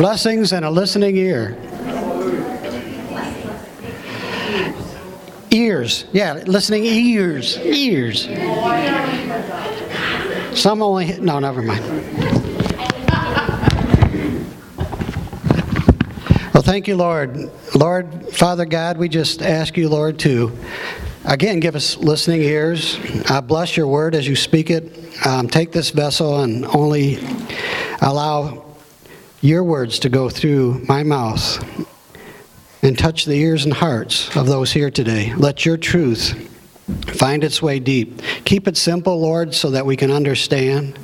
Blessings and a listening ear. Ears. Yeah, listening ears. Ears. Some only. No, never mind. Well, thank you, Lord. Lord, Father God, we just ask you, Lord, to again give us listening ears. I bless your word as you speak it. Um, take this vessel and only allow your words to go through my mouth and touch the ears and hearts of those here today. Let your truth find its way deep. Keep it simple, Lord, so that we can understand.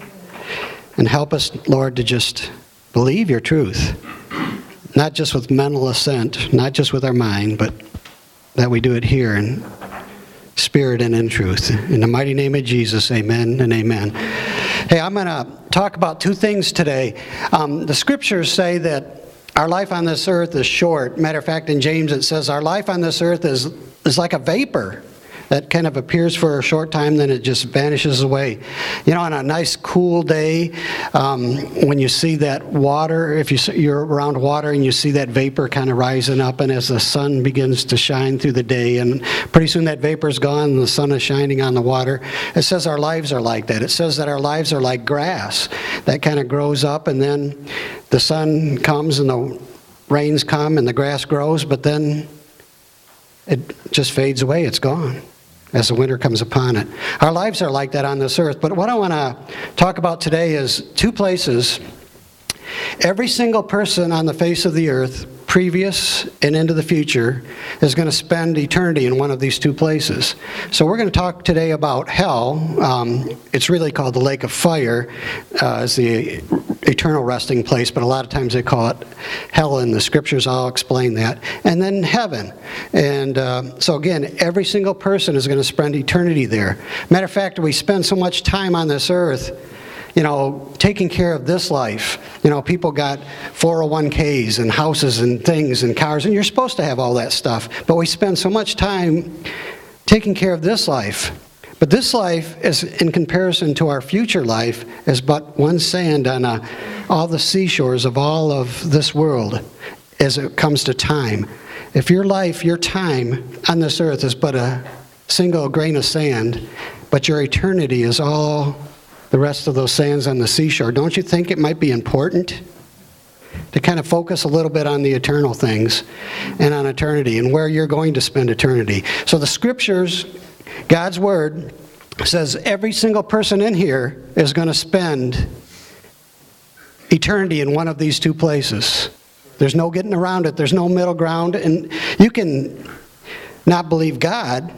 And help us, Lord, to just believe your truth. Not just with mental assent, not just with our mind, but that we do it here in spirit and in truth. In the mighty name of Jesus, amen and amen. Hey, I'm going to talk about two things today. Um, the scriptures say that our life on this earth is short. Matter of fact, in James it says our life on this earth is, is like a vapor that kind of appears for a short time, then it just vanishes away. You know, on a nice cool day, um, when you see that water, if you, you're around water and you see that vapor kind of rising up, and as the sun begins to shine through the day, and pretty soon that vapor's gone and the sun is shining on the water, it says our lives are like that. It says that our lives are like grass that kind of grows up, and then the sun comes and the rains come and the grass grows, but then it just fades away, it's gone as the winter comes upon it. Our lives are like that on this earth. But what I want to talk about today is two places. Every single person on the face of the earth, previous and into the future, is going to spend eternity in one of these two places. So we're going to talk today about hell. Um, it's really called the lake of fire, uh, is the eternal resting place, but a lot of times they call it hell in the scriptures. I'll explain that. And then heaven. And uh, so, again, every single person is going to spend eternity there. Matter of fact, we spend so much time on this earth you know, taking care of this life. You know, people got 401ks and houses and things and cars, and you're supposed to have all that stuff. But we spend so much time taking care of this life. But this life, is, in comparison to our future life, is but one sand on a, all the seashores of all of this world as it comes to time. If your life, your time on this earth is but a single grain of sand, but your eternity is all the rest of those sands on the seashore, don't you think it might be important to kind of focus a little bit on the eternal things and on eternity and where you're going to spend eternity? So the scriptures God's Word says every single person in here is going to spend eternity in one of these two places. There's no getting around it, there's no middle ground. And you can not believe God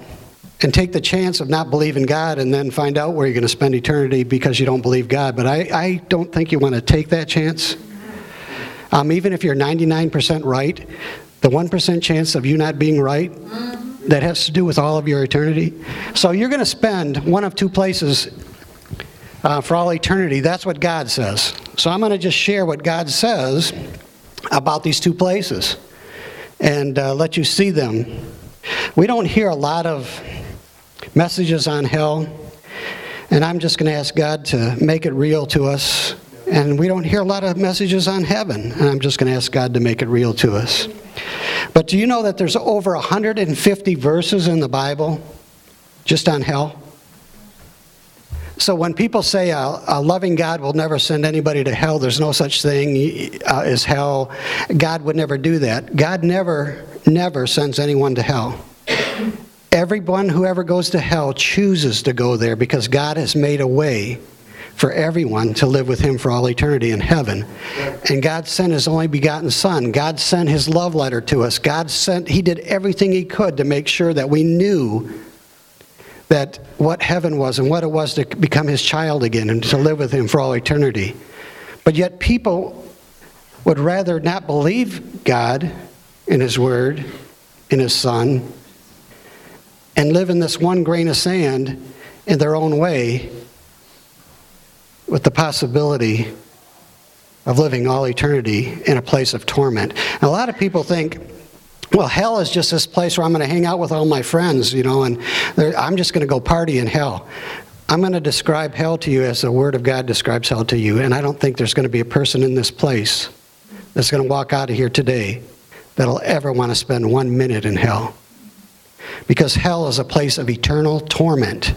and take the chance of not believing God and then find out where you're going to spend eternity because you don't believe God. But I, I don't think you want to take that chance. Um, even if you're 99% right, the 1% chance of you not being right that has to do with all of your eternity. So you're going to spend one of two places uh, for all eternity. That's what God says. So I'm going to just share what God says about these two places and uh, let you see them. We don't hear a lot of messages on hell, and I'm just going to ask God to make it real to us. And we don't hear a lot of messages on heaven, and I'm just going to ask God to make it real to us. But do you know that there's over 150 verses in the Bible just on hell? So when people say a, a, loving God will never send anybody to hell, there's no such thing uh, as hell. God would never do that. God never, never sends anyone to hell. Everyone who ever goes to hell chooses to go there because God has made a way for everyone to live with him for all eternity in heaven. And God sent his only begotten son. God sent his love letter to us. God sent he did everything he could to make sure that we knew that what heaven was and what it was to become his child again and to live with him for all eternity. But yet people would rather not believe God in his word, in his son, and live in this one grain of sand in their own way with the possibility of living all eternity in a place of torment. And a lot of people think, well, hell is just this place where I'm going to hang out with all my friends, you know, and I'm just going to go party in hell. I'm going to describe hell to you as the Word of God describes hell to you, and I don't think there's going to be a person in this place that's going to walk out of here today that'll ever want to spend one minute in hell. Because hell is a place of eternal torment.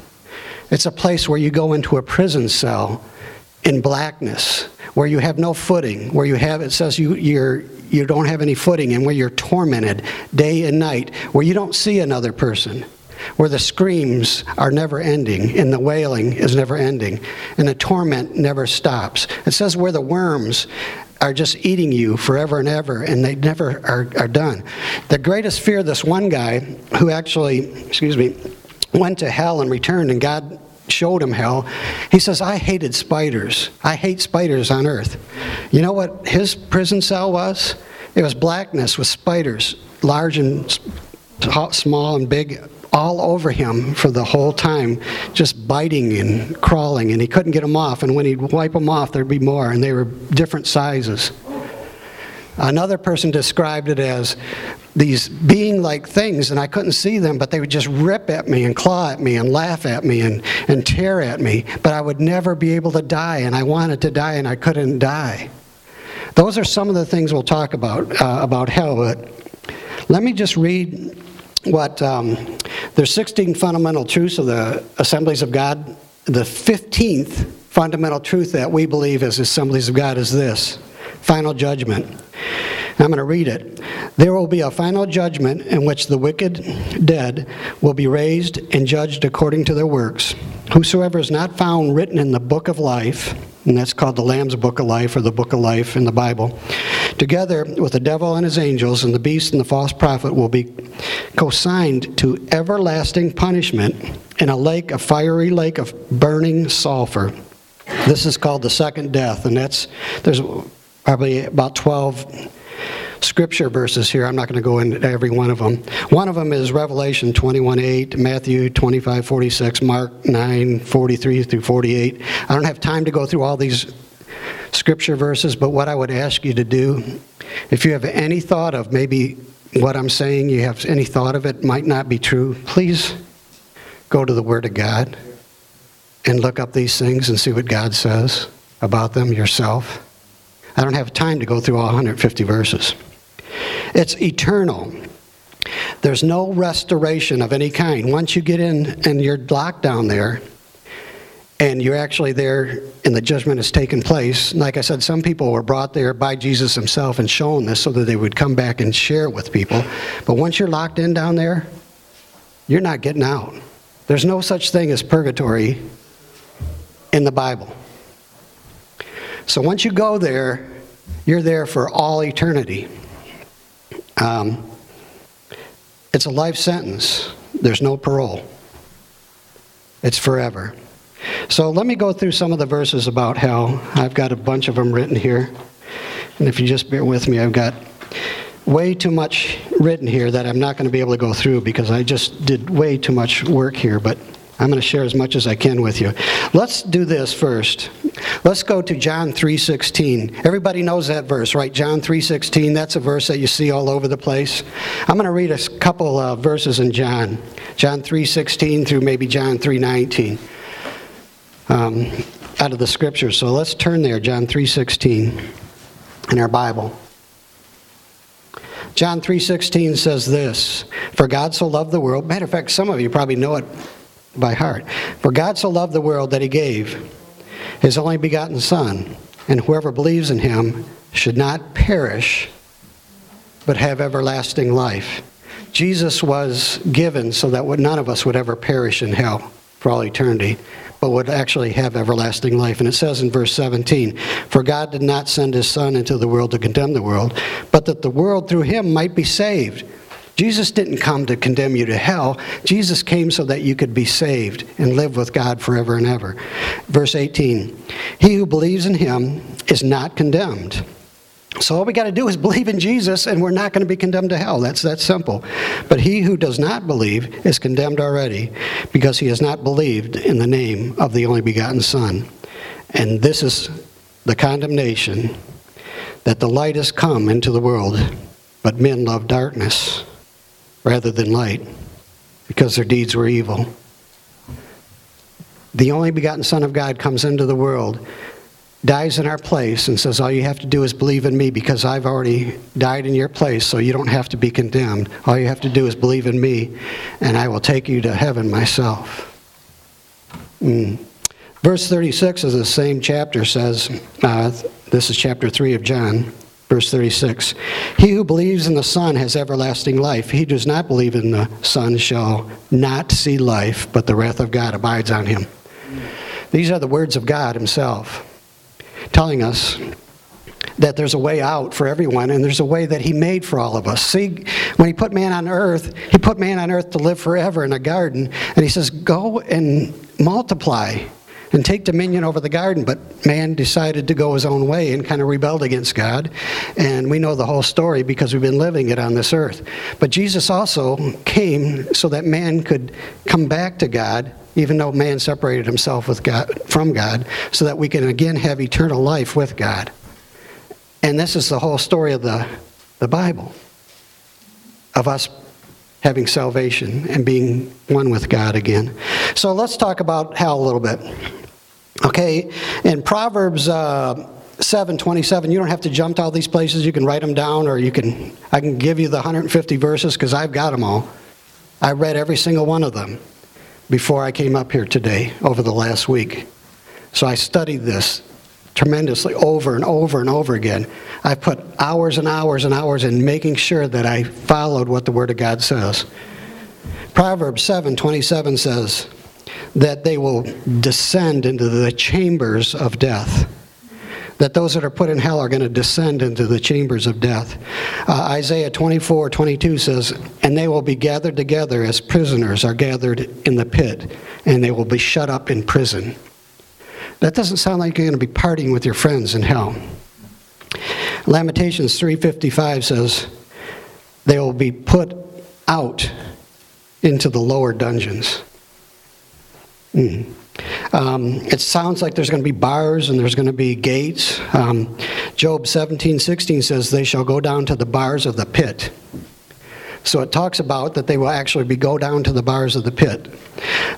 It's a place where you go into a prison cell in blackness, where you have no footing, where you have, it says you, you're, you don't have any footing, and where you're tormented day and night, where you don't see another person, where the screams are never ending, and the wailing is never ending, and the torment never stops. It says where the worms are just eating you forever and ever, and they never are, are done. The greatest fear, this one guy who actually, excuse me, went to hell and returned, and God showed him hell. He says, I hated spiders. I hate spiders on earth. You know what his prison cell was? It was blackness with spiders, large and small and big, all over him for the whole time, just biting and crawling, and he couldn't get them off. And when he'd wipe them off, there'd be more, and they were different sizes. Another person described it as these being like things, and I couldn't see them, but they would just rip at me and claw at me and laugh at me and, and tear at me. But I would never be able to die, and I wanted to die, and I couldn't die. Those are some of the things we'll talk about uh, about hell. But let me just read what um, there's 16 fundamental truths of the Assemblies of God. The 15th fundamental truth that we believe as Assemblies of God is this final judgment. I'm going to read it. There will be a final judgment in which the wicked dead will be raised and judged according to their works. Whosoever is not found written in the book of life, and that's called the Lamb's Book of Life or the Book of Life in the Bible, together with the devil and his angels and the beast and the false prophet will be consigned to everlasting punishment in a lake, a fiery lake of burning sulfur. This is called the second death, and that's there's probably about 12 scripture verses here. I'm not going to go into every one of them. One of them is Revelation 21:8, Matthew 25:46, Mark 9:43 through 48. I don't have time to go through all these scripture verses, but what I would ask you to do, if you have any thought of maybe what I'm saying, you have any thought of it might not be true, please go to the Word of God and look up these things and see what God says about them yourself. I don't have time to go through all 150 verses. It's eternal. There's no restoration of any kind. Once you get in and you're locked down there, and you're actually there and the judgment has taken place. Like I said, some people were brought there by Jesus himself and shown this so that they would come back and share it with people. But once you're locked in down there, you're not getting out. There's no such thing as purgatory in the Bible. So once you go there, you're there for all eternity. Um, it's a life sentence. There's no parole. It's forever. So let me go through some of the verses about hell. I've got a bunch of them written here. And if you just bear with me, I've got way too much written here that I'm not going to be able to go through because I just did way too much work here, but I'm going to share as much as I can with you. Let's do this first. Let's go to John 3:16. Everybody knows that verse, right? John 3:16. That's a verse that you see all over the place. I'm going to read a couple uh, verses in John. John 3:16 through maybe John 3:19. Um, out of the scriptures. So let's turn there, John 3:16 in our Bible. John 3:16 says this, "For God so loved the world." Matter of fact, some of you probably know it by heart. For God so loved the world that he gave his only begotten Son, and whoever believes in him should not perish, but have everlasting life. Jesus was given so that none of us would ever perish in hell for all eternity, but would actually have everlasting life. And it says in verse 17, For God did not send his Son into the world to condemn the world, but that the world through him might be saved. Jesus didn't come to condemn you to hell. Jesus came so that you could be saved and live with God forever and ever. Verse 18 He who believes in him is not condemned. So all we got to do is believe in Jesus and we're not going to be condemned to hell. That's that simple. But he who does not believe is condemned already because he has not believed in the name of the only begotten Son. And this is the condemnation that the light has come into the world, but men love darkness rather than light because their deeds were evil. The only begotten Son of God comes into the world dies in our place and says, All you have to do is believe in me because I've already died in your place, so you don't have to be condemned. All you have to do is believe in me, and I will take you to heaven myself. Mm. Verse 36 of the same chapter says, uh, This is chapter 3 of John. Verse 36 He who believes in the Son has everlasting life. He does not believe in the Son shall not see life, but the wrath of God abides on him. These are the words of God Himself telling us that there's a way out for everyone and there's a way that he made for all of us. See, when he put man on earth, he put man on earth to live forever in a garden and he says, "Go and multiply and take dominion over the garden." But man decided to go his own way and kind of rebelled against God. And we know the whole story because we've been living it on this earth. But Jesus also came so that man could come back to God even though man separated himself with God, from God, so that we can again have eternal life with God. And this is the whole story of the, the Bible of us having salvation and being one with God again. So let's talk about hell a little bit. Okay, in Proverbs uh, 7 27, you don't have to jump to all these places. You can write them down, or you can, I can give you the 150 verses because I've got them all. I read every single one of them before I came up here today over the last week. So I studied this tremendously over and over and over again. I put hours and hours and hours in making sure that I followed what the Word of God says. Proverbs 7:27 says that they will descend into the chambers of death that those that are put in hell are going to descend into the chambers of death. Uh, Isaiah 24 22 says, And they will be gathered together as prisoners are gathered in the pit, and they will be shut up in prison. That doesn't sound like you're going to be partying with your friends in hell. Lamentations 3:55 says they will be put out into the lower dungeons. Mm. Um, it sounds like there's going to be bars and there's going to be gates. Um, Job 17, 16 says, They shall go down to the bars of the pit. So it talks about that they will actually be go down to the bars of the pit.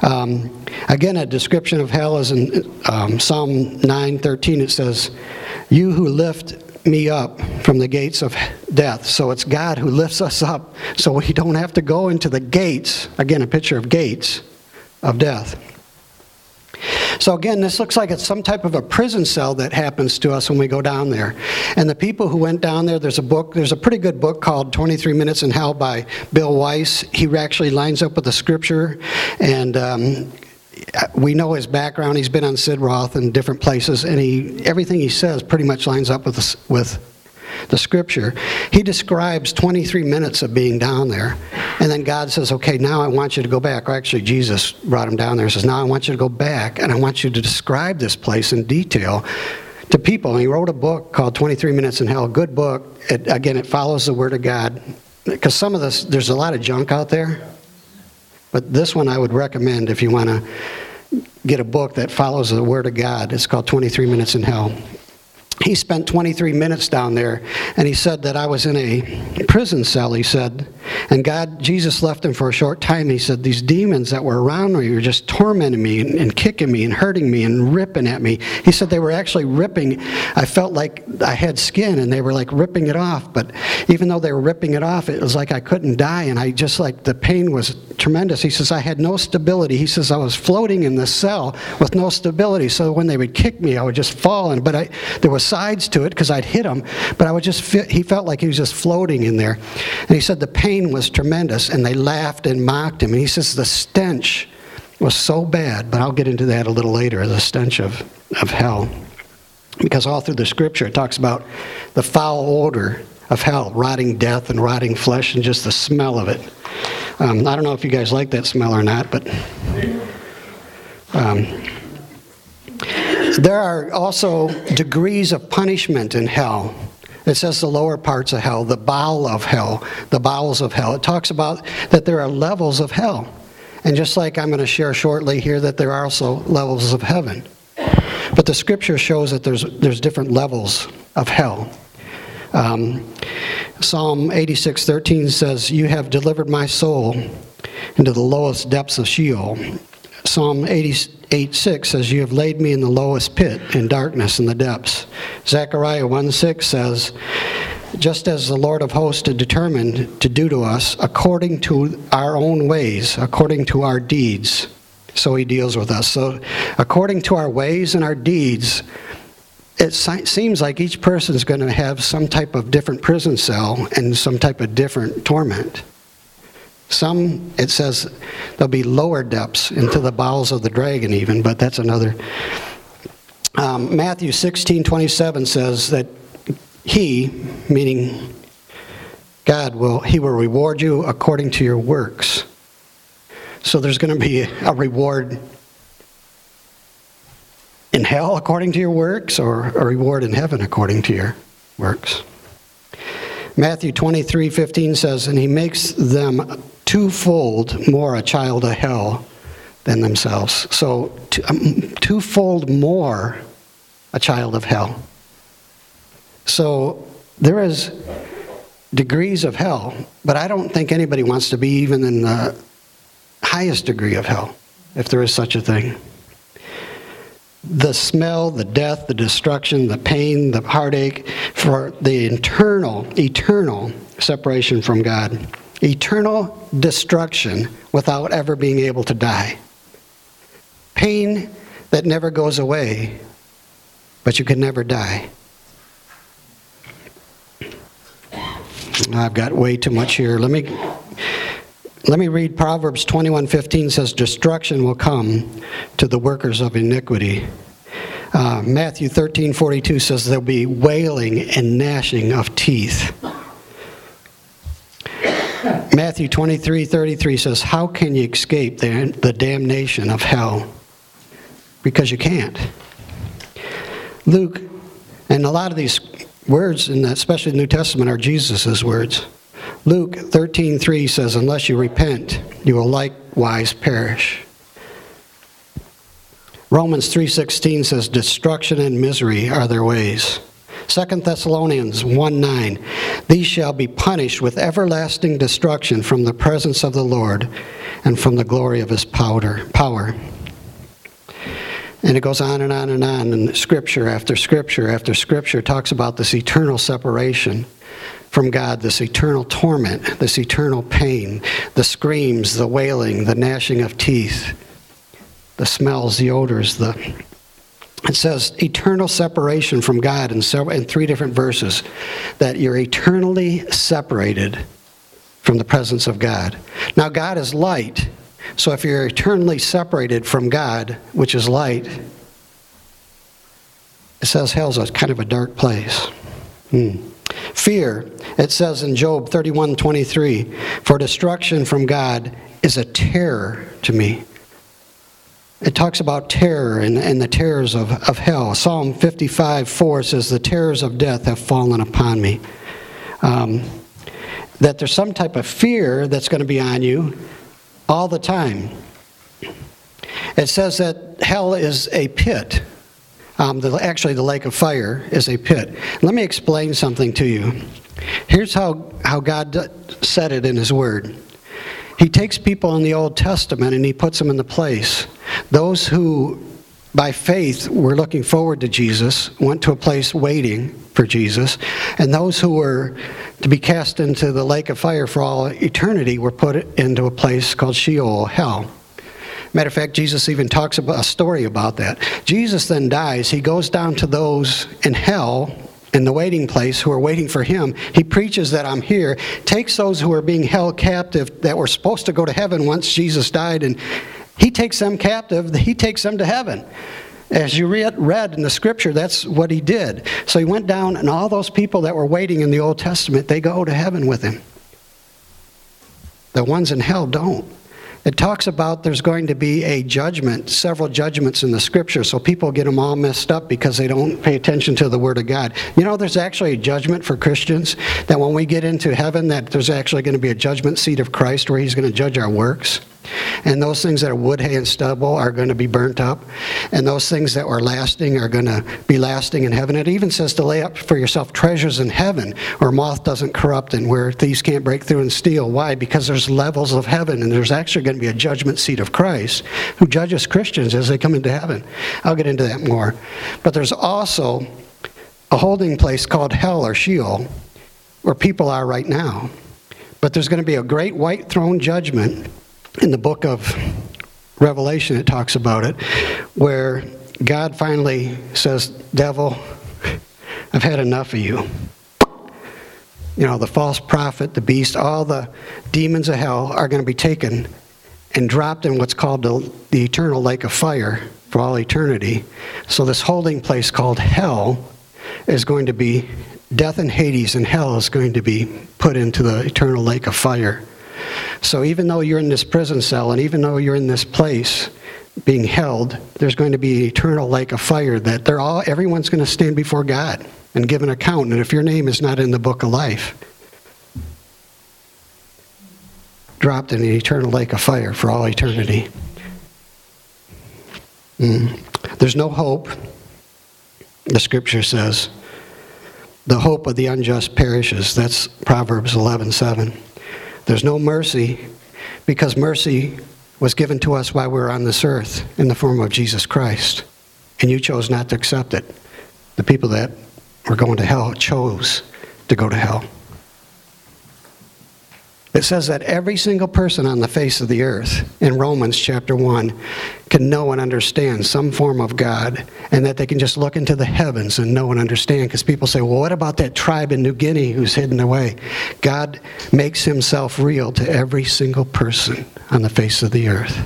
Um, again, a description of hell is in um, Psalm 9:13. It says, "You who lift me up from the gates of death." So it's God who lifts us up, so we don't have to go into the gates. Again, a picture of gates of death. So again, this looks like it's some type of a prison cell that happens to us when we go down there. And the people who went down there, there's a book, there's a pretty good book called 23 Minutes in Hell by Bill Wiese. He actually lines up with the scripture and um, we know his background. He's been on Sid Roth in different places, and he everything he says pretty much lines up with with the scripture, he describes 23 minutes of being down there. And then God says, okay, now I want you to go back. Or actually, Jesus brought him down there and says, now I want you to go back and I want you to describe this place in detail to people. And he wrote a book called 23 Minutes in Hell. Good book. It, again, it follows the Word of God. Because some of this, there's a lot of junk out there. But this one I would recommend if you want to get a book that follows the Word of God. It's called 23 Minutes in Hell he spent 23 minutes down there and he said that i was in a prison cell. He said and god jesus left him for a short time. He said these demons that were around me were just tormenting me and, and, kicking me and hurting me and ripping at me. He said they were actually ripping i felt like i had skin and they were like ripping it off. But even though they were ripping it off it was like i couldn't die and i just like the pain was tremendous. He says i had no stability. He says i was floating in the cell with no stability. So when they would kick me i would just fall and but i there was sides to it because I'd hit him, but I would just feel, he felt like he was just floating in there. And he said the pain was tremendous, and they laughed and mocked him. And he says the stench was so bad, but I'll get into that a little later, the stench of, of hell. Because all through the scripture it talks about the foul odor of hell, rotting death and rotting flesh, and just the smell of it. Um, I don't know if you guys like that smell or not, but. Um, there are also degrees of punishment in hell. It says the lower parts of hell, the bowel of hell, the bowels of hell. It talks about that there are levels of hell. And just like I'm going to share shortly here, that there are also levels of heaven. But the scripture shows that there's, there's different levels of hell. Um, Psalm 86:13 says, "You have delivered my soul into the lowest depths of Sheol." Psalm 88 6 says, You have laid me in the lowest pit, in darkness, in the depths. Zechariah 1 6 says, Just as the Lord of hosts had determined to do to us according to our own ways, according to our deeds, so he deals with us. So, according to our ways and our deeds, it seems like each person is going to have some type of different prison cell and some type of different torment. Some, it says, there'll be lower depths into the bowels of the dragon, even, but that's another. Um, Matthew 16 27 says that he, meaning God, will, he will reward you according to your works. So there's going to be a reward in hell according to your works or a reward in heaven according to your works. Matthew 23 15 says, And he makes them twofold more a child of hell than themselves. So, um, twofold more a child of hell. So, there is degrees of hell, but I don't think anybody wants to be even in the highest degree of hell, if there is such a thing the smell, the death, the destruction, the pain, the heartache, for the internal, eternal separation from God. Eternal destruction without ever being able to die. Pain that never goes away, but you can never die. I've got way too much here. Let me let me read Proverbs 21:15 says destruction will come to the workers of iniquity. Uh, Matthew 13:42 says there'll be wailing and gnashing of teeth. Matthew 23:33 says how can you escape the, the damnation of hell? Because you can't. Luke and a lot of these words, and especially the New Testament, are Jesus' words. Luke 13:3 says, "Unless you repent, you will likewise perish." Romans 3:16 says, "Destruction and misery are their ways." 2 Thessalonians 1 9. "These shall be punished with everlasting destruction from the presence of the Lord and from the glory of his power." power. And it goes on and on and on, and scripture after scripture after scripture talks about this eternal separation from God, this eternal torment, this eternal pain, the screams, the wailing, the gnashing of teeth, the smells, the odors, the it says eternal separation from God in, several, in three different verses that you're eternally separated from the presence of God. Now, God is light, so if you're eternally separated from God, which is light, it says hell's a kind of a dark place. Hmm. Fear, it says in Job 31 23, for destruction from God is a terror to me. It talks about terror and, and the terrors of, of hell. Psalm 55 4 says, The terrors of death have fallen upon me. Um, that there's some type of fear that's going to be on you all the time. It says that hell is a pit. Um, the, actually, the lake of fire is a pit. Let me explain something to you. Here's how, how God said it in His Word He takes people in the Old Testament and He puts them in the place. Those who, by faith, were looking forward to Jesus went to a place waiting for Jesus, and those who were to be cast into the lake of fire for all eternity were put into a place called Sheol, hell. Matter of fact, Jesus even talks about a story about that. Jesus then dies. He goes down to those in hell in the waiting place who are waiting for him. He preaches that I'm here, takes those who are being held captive that were supposed to go to heaven once Jesus died, and he takes them captive, he takes them to heaven. As you read, in the scripture, that's what he did. So he went down, and all those people that were waiting in the Old Testament, they go to heaven with him. The ones in hell don't. It talks about there's going to be a judgment, several judgments in the scripture, so people get them all messed up because they don't pay attention to the word of God. You know, there's actually a judgment for Christians that when we get into heaven, that there's actually going to be a judgment seat of Christ where he's going to judge our works. And those things that are wood, hay, and stubble are going to be burnt up. And those things that were lasting are going to be lasting in heaven. It even says to lay up for yourself treasures in heaven where moth doesn't corrupt and where thieves can't break through and steal. Why? Because there's levels of heaven and there's actually going to be a judgment seat of Christ who judges Christians as they come into heaven. I'll get into that more. But there's also a holding place called hell or Sheol where people are right now. But there's going to be a great white throne judgment in the book of Revelation, it talks about it, where God finally says, Devil, I've had enough of you. You know, the false prophet, the beast, all the demons of hell are going to be taken and dropped in what's called the, the eternal lake of fire for all eternity. So, this holding place called hell is going to be death and Hades, and hell is going to be put into the eternal lake of fire. So even though you're in this prison cell and even though you're in this place being held, there's going to be eternal lake of fire that they're all everyone's going to stand before God and give an account. And if your name is not in the book of life, dropped in the eternal lake of fire for all eternity. Mm. There's no hope, the scripture says. The hope of the unjust perishes. That's Proverbs 11:7. There's no mercy because mercy was given to us while we were on this earth in the form of Jesus Christ. And you chose not to accept it. The people that were going to hell chose to go to hell. It says that every single person on the face of the earth in Romans chapter 1 can know and understand some form of God, and that they can just look into the heavens and know and understand. Because people say, well, what about that tribe in New Guinea who's hidden away? God makes himself real to every single person on the face of the earth,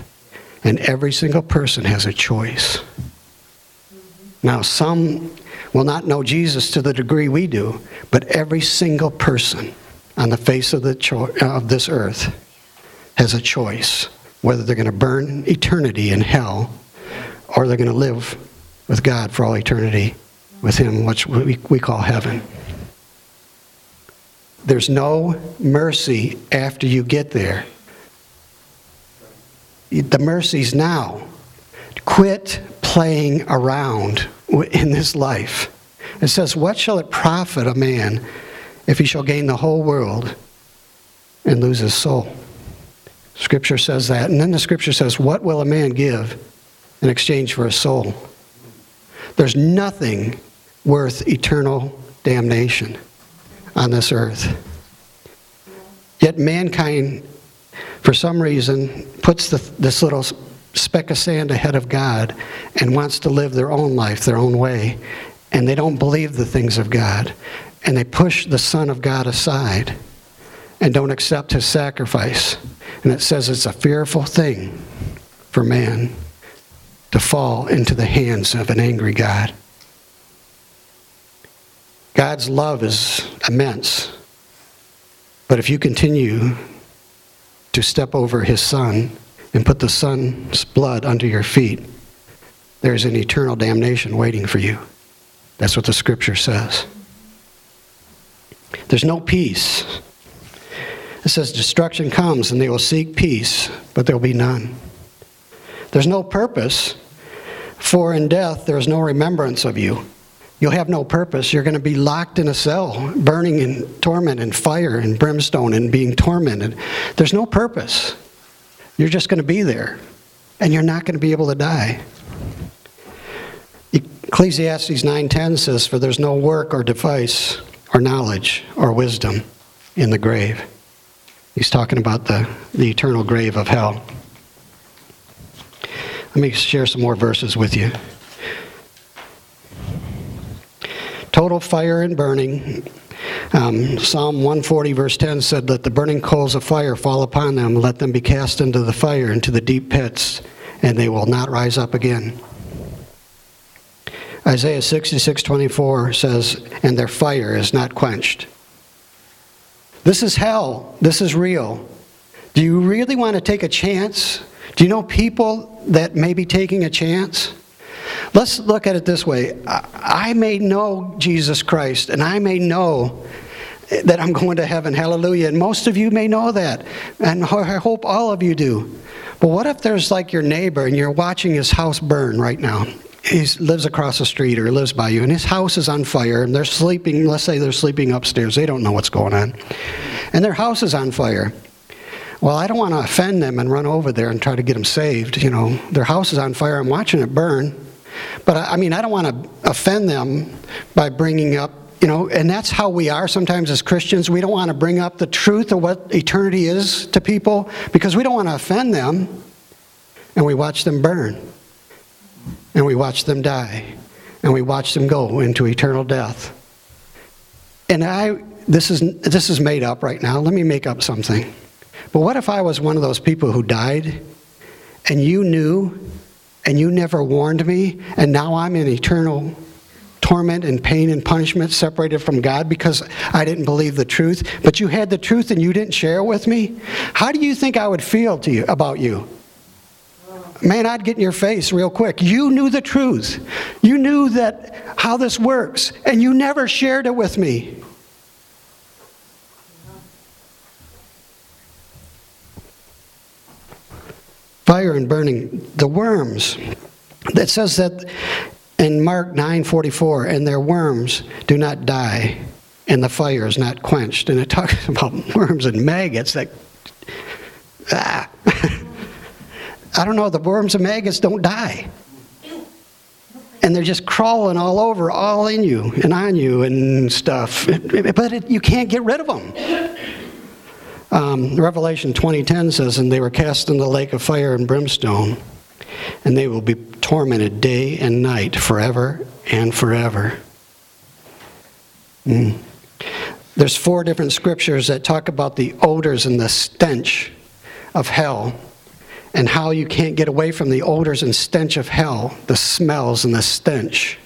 and every single person has a choice. Now, some will not know Jesus to the degree we do, but every single person on the face of, the cho- of this earth has a choice whether they're going to burn eternity in hell or they're going to live with God for all eternity with Him, which we, we call heaven. There's no mercy after you get there. The mercy's now. Quit playing around in this life. It says, What shall it profit a man if he shall gain the whole world and lose his soul. Scripture says that. And then the scripture says, What will a man give in exchange for a soul? There's nothing worth eternal damnation on this earth. Yet mankind, for some reason, puts the, this little speck of sand ahead of God and wants to live their own life, their own way. And they don't believe the things of God and they push the Son of God aside and don't accept his sacrifice. And it says it's a fearful thing for man to fall into the hands of an angry God. God's love is immense. But if you continue to step over his son and put the son's blood under your feet, there's an eternal damnation waiting for you. That's what the scripture says. There's no peace. It says, Destruction comes and they will seek peace, but there will be none. There's no purpose, for in death there is no remembrance of you. You'll have no purpose. You're going to be locked in a cell, burning in torment and fire and brimstone and being tormented. There's no purpose. You're just going to be there, and you're not going to be able to die. Ecclesiastes 9:10 says, "For there's no work or device or knowledge or wisdom in the grave. He's talking about the, the eternal grave of hell. Let me share some more verses with you. Total fire and burning. Um, Psalm 140, verse 10 said, Let the burning coals of fire fall upon them, let them be cast into the fire, into the deep pits, and they will not rise up again. Isaiah 66 24 says, And their fire is not quenched. This is hell. This is real. Do you really want to take a chance? Do you know people that may be taking a chance? Let's look at it this way I may know Jesus Christ, and I may know that I'm going to heaven. Hallelujah. And most of you may know that. And I hope all of you do. But what if there's like your neighbor and you're watching his house burn right now? He lives across the street or lives by you, and his house is on fire, and they're sleeping. Let's say they're sleeping upstairs. They don't know what's going on. And their house is on fire. Well, I don't want to offend them and run over there and try to get them saved. You know, their house is on fire. I'm watching it burn. But I, I mean, I don't want to offend them by bringing up you know, and that's how we are sometimes as Christians. We don't want to bring up the truth of what eternity is to people because we don't want to offend them. And we watch them burn. And we watch them die. And we watch them go into eternal death. And I, this is, this is made up right now. Let me make up something. But what if I was one of those people who died and you knew and you never warned me and now I'm in eternal torment and pain and punishment separated from God because I didn't believe the truth, but you had the truth and you didn't share it with me? How do you think I would feel to you about you? Man, I'd get in your face real quick. You knew the truth. You knew that how this works, and you never shared it with me. Fire and burning, the worms. That says that in Mark 9:44, and their worms do not die, and the fire is not quenched. And it talks about worms and maggots that ah. I don't know, the worms and maggots don't die. And they're just crawling all over, all in you and on you and stuff. But it, you can't get rid of them. Um, Revelation 20:10 says, "And they were cast in the lake of fire and brimstone." and they will be tormented day and night forever and forever. Mm. There's four different scriptures that talk about the odors and the stench of hell and how you can't get away from the odors and stench of hell, the smells and the stench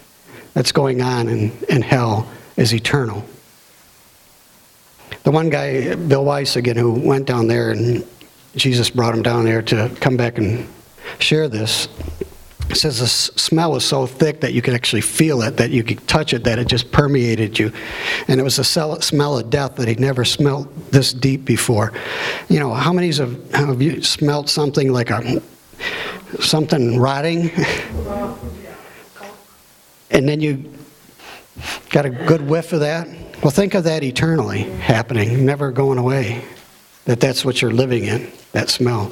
that's going on in, in hell is eternal. The one guy, Bill Wiese again, who went down there and Jesus brought him down there to come back and share this. It says the smell was so thick that you could actually feel it, that you could touch it, that it just permeated you. And it was a smell of death that he'd never smelled this deep before. You know, how many of, have you smelled something like a something rotting? and then you got a good whiff of that? Well, think of that eternally happening, never going away. That that's what you're living in, that smell.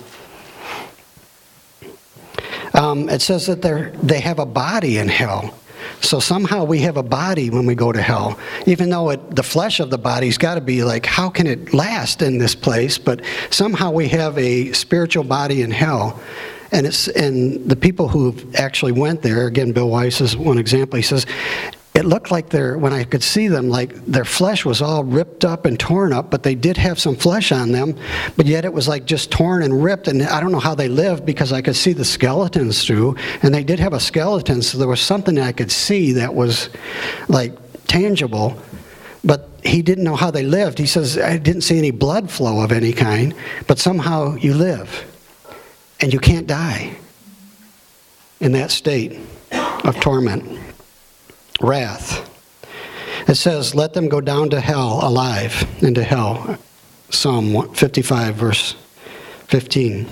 Um, it says that they they have a body in hell. So somehow we have a body when we go to hell, even though it, the flesh of the body's got to be like, how can it last in this place? But somehow we have a spiritual body in hell. And it's and the people who actually went there, again, Bill Wiese is one example. He says it looked like their when I could see them like their flesh was all ripped up and torn up, but they did have some flesh on them, but yet it was like just torn and ripped and I don't know how they lived because I could see the skeletons through and they did have a skeleton so there was something I could see that was like tangible, but he didn't know how they lived. He says I didn't see any blood flow of any kind, but somehow you live and you can't die in that state of torment wrath. It says, Let them go down to hell alive, into hell. Psalm 55, verse 15.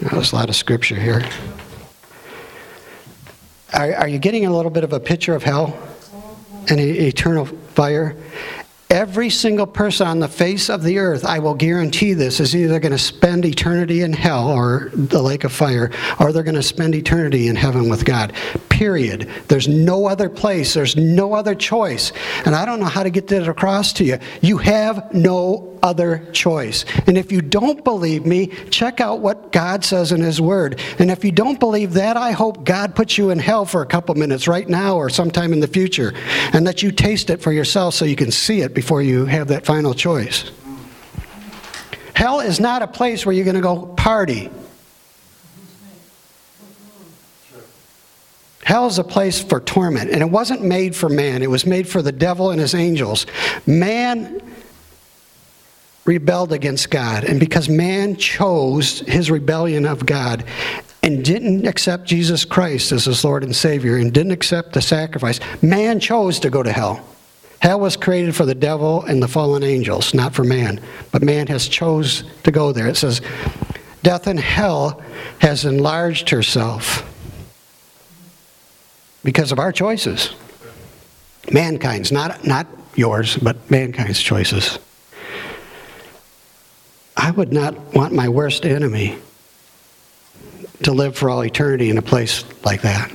There's a lot of scripture here. Are, are you getting a little bit of a picture of hell and eternal fire? Every single person on the face of the earth, I will guarantee this, is either going to spend eternity in hell or the lake of fire, or they're going to spend eternity in heaven with God. Period. There's no other place, there's no other choice. And I don't know how to get that across to you. You have no other choice. And if you don't believe me, check out what God says in His Word. And if you don't believe that, I hope God puts you in hell for a couple minutes right now or sometime in the future, and that you taste it for yourself so you can see it before you have that final choice. Hell is not a place where you're going to go party. Hell is a place for torment, and it wasn't made for man, it was made for the devil and his angels. Man rebelled against God, and because man chose his rebellion of God and didn't accept Jesus Christ as his Lord and Savior and didn't accept the sacrifice, man chose to go to hell. Hell was created for the devil and the fallen angels, not for man. But man has chose to go there. It says, Death and hell has enlarged herself because of our choices. Mankind's, not, not yours, but mankind's choices. I would not want my worst enemy to live for all eternity in a place like that.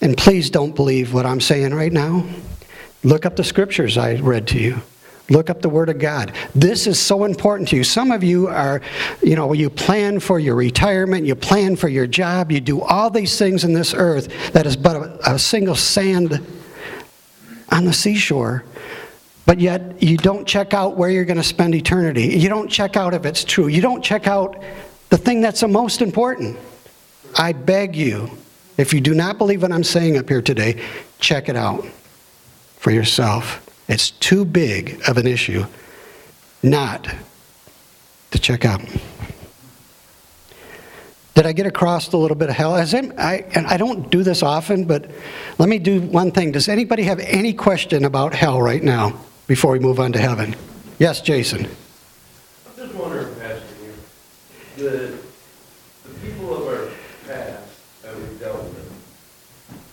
And please don't believe what I'm saying right now. Look up the scriptures I read to you. Look up the Word of God. This is so important to you. Some of you are, you know, you plan for your retirement, you plan for your job, you do all these things in this earth that is but a, a single sand on the seashore. But yet, you don't check out where you're going to spend eternity. You don't check out if it's true. You don't check out the thing that's the most important. I beg you, if you do not believe what I'm saying up here today, check it out for yourself. It's too big of an issue not to check out. Did I get across a little bit of hell? As I, and I don't do this often, but let me do one thing. Does anybody have any question about hell right now before we move on to heaven? Yes, Jason. I'm just wondering, Pastor, the, the people of our past that we've dealt with,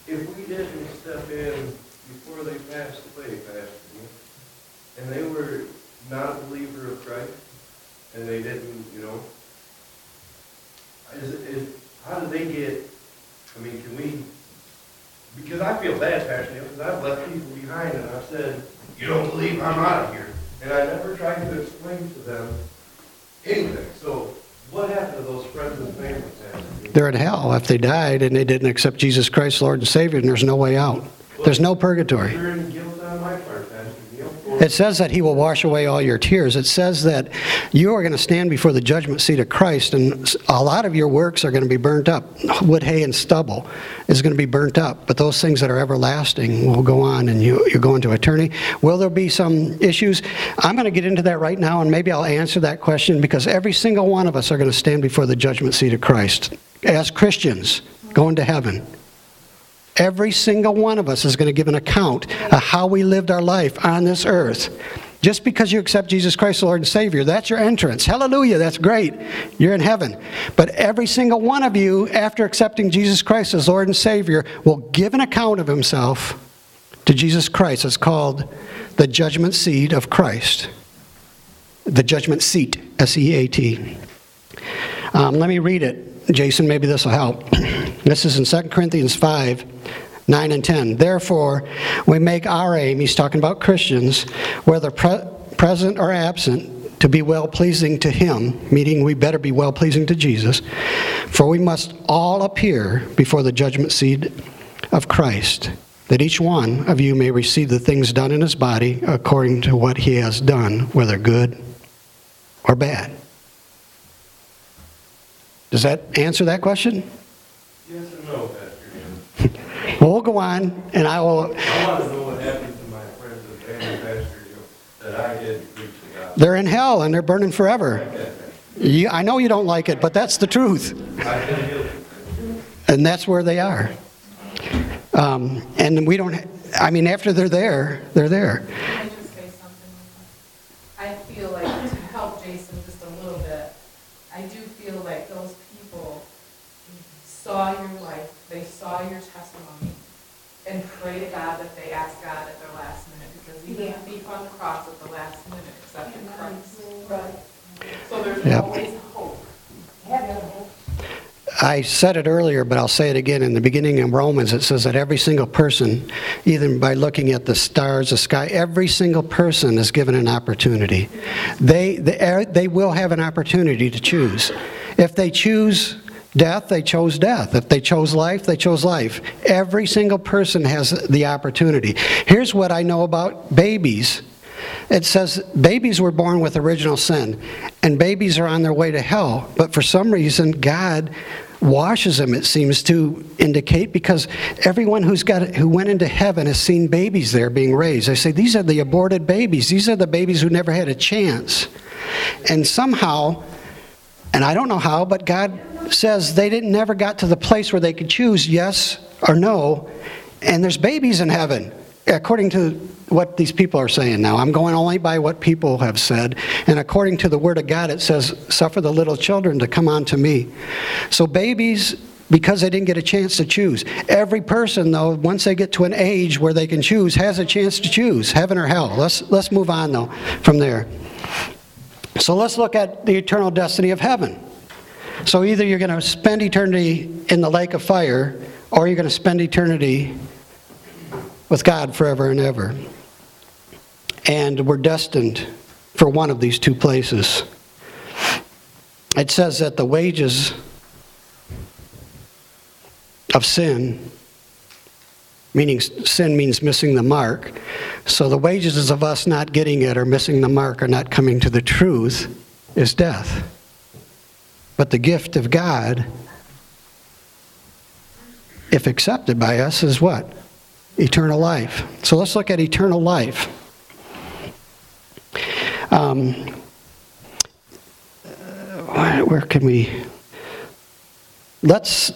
if we didn't step in before they passed away, Pastor, and they were not a believer of Christ, and they didn't, you know, is, is, how do they get, I mean, can we, because I feel bad, Pastor, because I've left people behind and I've said, you don't believe I'm out of here. And I never tried to explain to them anything. So what happened to those friends and family, Pastor? They're in hell if they died and they didn't accept Jesus Christ, Lord and Savior, and there's no way out. There's no purgatory. Is there any guilt on my part, Pastor Neal? It says that he will wash away all your tears. It says that you are going to stand before the judgment seat of Christ, and a lot of your works are going to be burnt up. Wood, hay, and stubble is going to be burnt up, but those things that are everlasting will go on, and you, you're going to eternity. Will there be some issues? I'm going to get into that right now, and maybe I'll answer that question because every single one of us are going to stand before the judgment seat of Christ as Christians going to heaven. Every single one of us is going to give an account of how we lived our life on this earth. Just because you accept Jesus Christ, the Lord and Savior, that's your entrance. Hallelujah, that's great. You're in heaven. But every single one of you, after accepting Jesus Christ as Lord and Savior, will give an account of himself to Jesus Christ. It's called the judgment seat of Christ. The judgment seat, S E A T. Um, let me read it. Jason, maybe this will help. This is in 2 Corinthians 5 9 and 10. Therefore, we make our aim, he's talking about Christians, whether pre- present or absent, to be well pleasing to him, meaning we better be well pleasing to Jesus. For we must all appear before the judgment seat of Christ, that each one of you may receive the things done in his body according to what he has done, whether good or bad. Does that answer that question? Yes and no, Pastor. Well, we'll go on, and I will. I want to know what happened to my friends and family, Pastor that I did preach the gospel. They're in hell and they're burning forever. You, I know you don't like it, but that's the truth. I've been guilty. And that's where they are. Um, and we don't, I mean, after they're there, they're there. Can I just say something? I feel like, to help Jason just a little bit, I do feel like those people saw your life, they saw your testimony, and pray to God that they ask God at their last minute, because you can't be on the cross at the last minute except in Christ. Right. So there's Yep. always hope. I said it earlier, but I'll say it again. In the beginning of Romans, it says that every single person, even by looking at the stars, the sky, every single person is given an opportunity. They, they, they will have an opportunity to choose. If they choose death, they chose death. If they chose life, they chose life. Every single person has the opportunity. Here's what I know about babies. It says babies were born with original sin, and babies are on their way to hell. But for some reason, God washes them. It seems to indicate because everyone who's got who went into heaven has seen babies there being raised. They say these are the aborted babies. These are the babies who never had a chance, and somehow, and I don't know how, but God says they didn't never got to the place where they could choose yes or no, and there's babies in heaven. according to what these people are saying now, I'm going only by what people have said. And according to the Word of God, it says, Suffer the little children to come unto me. So, babies, because they didn't get a chance to choose. Every person, though, once they get to an age where they can choose, has a chance to choose heaven or hell. Let's, let's move on, though, from there. So, let's look at the eternal destiny of heaven. So, either you're going to spend eternity in the lake of fire, or you're going to spend eternity with God forever and ever. And we're destined for one of these two places. It says that the wages of sin, meaning sin means missing the mark. So the wages of us not getting it or missing the mark or not coming to the truth is death. But the gift of God, if accepted by us, is what? eternal life. So let's look at eternal life. Um, where can we? Let's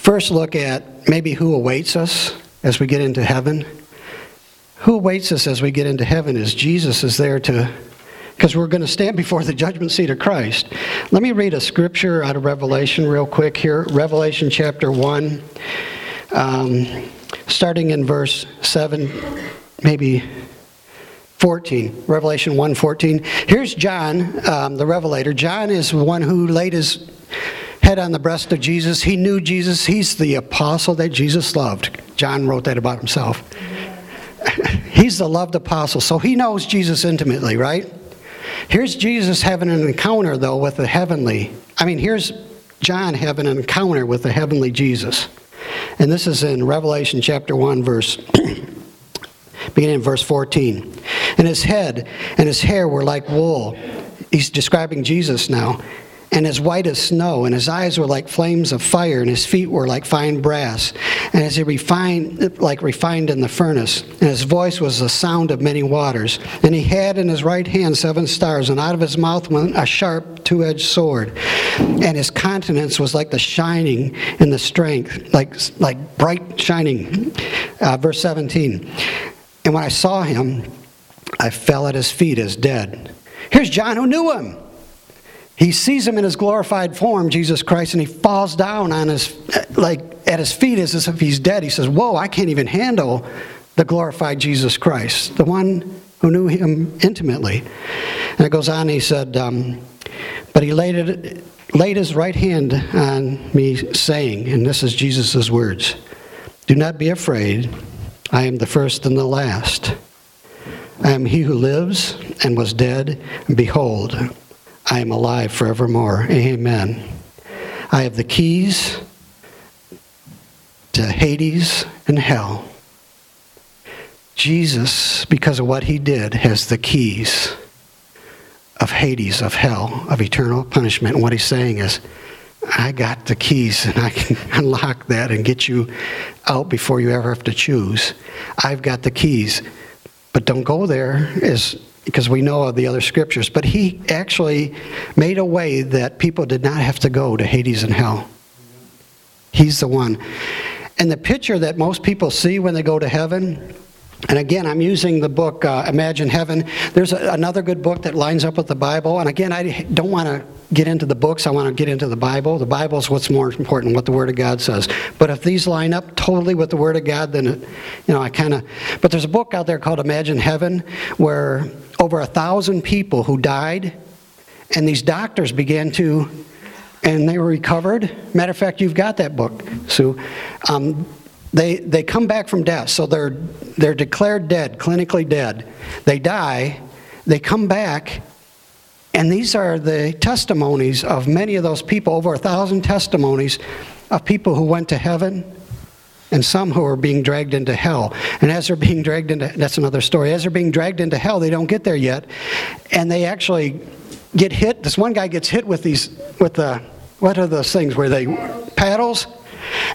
first look at maybe who awaits us as we get into heaven. Who awaits us as we get into heaven is Jesus is there to, because we're going to stand before the judgment seat of Christ. Let me read a scripture out of Revelation real quick here. Revelation chapter 1. Um, starting in verse 7, maybe 14, Revelation 1 14. Here's John, um, the Revelator. John is one who laid his head on the breast of Jesus. He knew Jesus. He's the apostle that Jesus loved. John wrote that about himself. He's the loved apostle, so he knows Jesus intimately, right? Here's Jesus having an encounter, though, with the heavenly. I mean, here's John having an encounter with the heavenly Jesus. And this is in Revelation chapter 1, verse beginning in verse 14. And his head and his hair were like wool. He's describing Jesus now and as white as snow, and his eyes were like flames of fire, and his feet were like fine brass, and as he refined, like refined in the furnace, and his voice was the sound of many waters. And he had in his right hand seven stars, and out of his mouth went a sharp two-edged sword, and his countenance was like the shining in the strength, like like bright shining. Uh, verse 17. And when I saw him, I fell at his feet as dead. Here's John who knew him. He sees him in his glorified form, Jesus Christ, and he falls down on his, like, at his feet as if he's dead. He says, Whoa, I can't even handle the glorified Jesus Christ, the one who knew him intimately. And it goes on, he said, um, But he laid, it, laid his right hand on me, saying, and this is Jesus' words Do not be afraid. I am the first and the last. I am he who lives and was dead, and behold, I am alive forevermore. Amen. I have the keys to Hades and hell. Jesus, because of what he did, has the keys of Hades, of hell, of eternal punishment. And what he's saying is, I got the keys and I can unlock that and get you out before you ever have to choose. I've got the keys. But don't go there as because we know of the other scriptures, but he actually made a way that people did not have to go to Hades and hell. He's the one. And the picture that most people see when they go to heaven and again, I'm using the book uh, Imagine Heaven. There's a, another good book that lines up with the Bible. And again, I don't want to get into the books, I want to get into the Bible. The Bible is what's more important, what the Word of God says. But if these line up totally with the Word of God, then, it, you know, I kind of. But there's a book out there called Imagine Heaven where over a thousand people who died, and these doctors began to and they were recovered. Matter of fact, you've got that book, Sue. Um, they, they come back from death, so they're, they're declared dead, clinically dead. They die, they come back, and these are the testimonies of many of those people, over a thousand testimonies of people who went to heaven and some who are being dragged into hell. And as they're being dragged into, that's another story. As they're being dragged into hell, they don't get there yet, and they actually get hit. This one guy gets hit with these, with the, what are those things where they, paddles?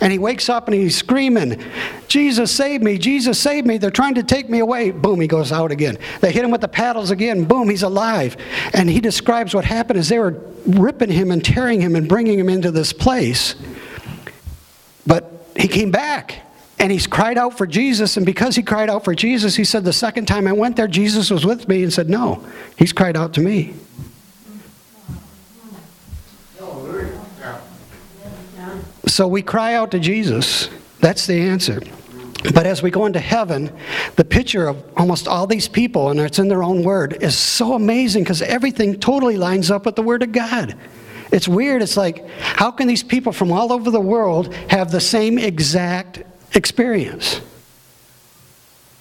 And he wakes up and he's screaming, Jesus, save me, Jesus, save me. They're trying to take me away. Boom, he goes out again. They hit him with the paddles again. Boom, he's alive. And he describes what happened as they were ripping him and tearing him and bringing him into this place. But he came back. And he's cried out for Jesus, and because he cried out for Jesus, he said, The second time I went there, Jesus was with me and said, No, he's cried out to me. So we cry out to Jesus. That's the answer. But as we go into heaven, the picture of almost all these people, and it's in their own word, is so amazing because everything totally lines up with the Word of God. It's weird. It's like, how can these people from all over the world have the same exact experience?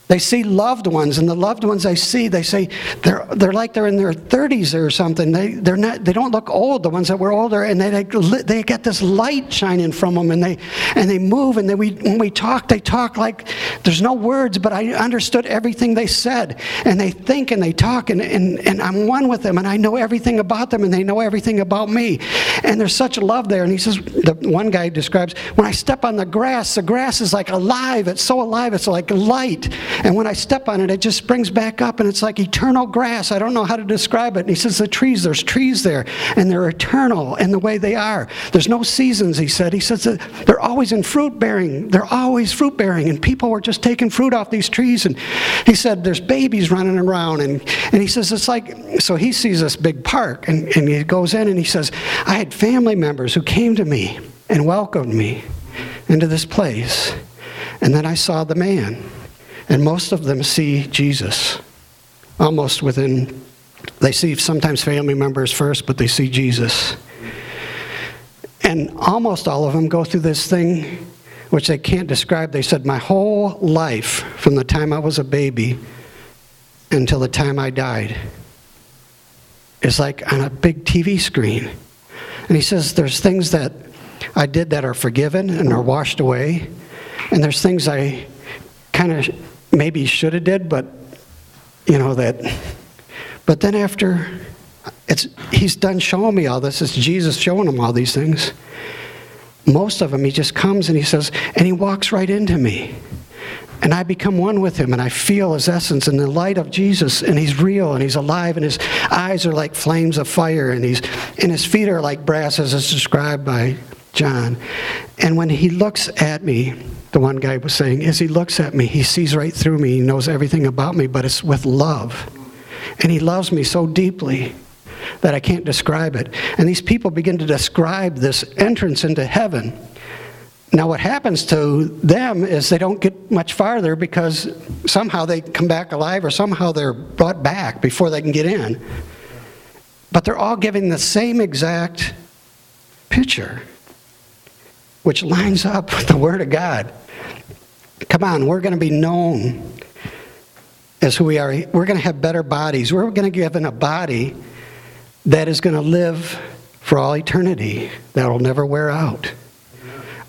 They see loved ones, and the loved ones they see, they say they're, they're like they're in their 30s or something. They, they're not, they don't look old, the ones that were older, and they, they, they get this light shining from them, and they, and they move, and they, we, when we talk, they talk like there's no words, but I understood everything they said. And they think and they talk, and, and, and I'm one with them, and I know everything about them, and they know everything about me. And there's such love there. And he says, the one guy describes, when I step on the grass, the grass is like alive. It's so alive, it's like light. And when I step on it, it just springs back up and it's like eternal grass. I don't know how to describe it. And he says, The trees, there's trees there, and they're eternal in the way they are. There's no seasons, he said. He says they're always in fruit bearing. They're always fruit bearing, and people were just taking fruit off these trees. And he said, There's babies running around. And, and he says, It's like, so he sees this big park, and, and he goes in and he says, I had family members who came to me and welcomed me into this place. And then I saw the man. And most of them see Jesus. Almost within, they see sometimes family members first, but they see Jesus. And almost all of them go through this thing which they can't describe. They said, My whole life, from the time I was a baby until the time I died, is like on a big TV screen. And he says, There's things that I did that are forgiven and are washed away. And there's things I kind of maybe he should have did, but you know that. But then after, it's he's done showing me all this. It's Jesus showing him all these things. Most of them, he just comes and he says, and he walks right into me. And I become one with him, and I feel his essence and the light of Jesus, and he's real and he's alive, and his eyes are like flames of fire, and he's and his feet are like brass, as is described by John. And when he looks at me, the one guy was saying, as he looks at me, he sees right through me, he knows everything about me, but it's with love. And he loves me so deeply that I can't describe it. And these people begin to describe this entrance into heaven. Now, what happens to them is they don't get much farther because somehow they come back alive or somehow they're brought back before they can get in. But they're all giving the same exact picture, which lines up with the Word of God. Come on, we're going to be known as who we are. We're going to have better bodies. We're going to be given a body that is going to live for all eternity, that will never wear out.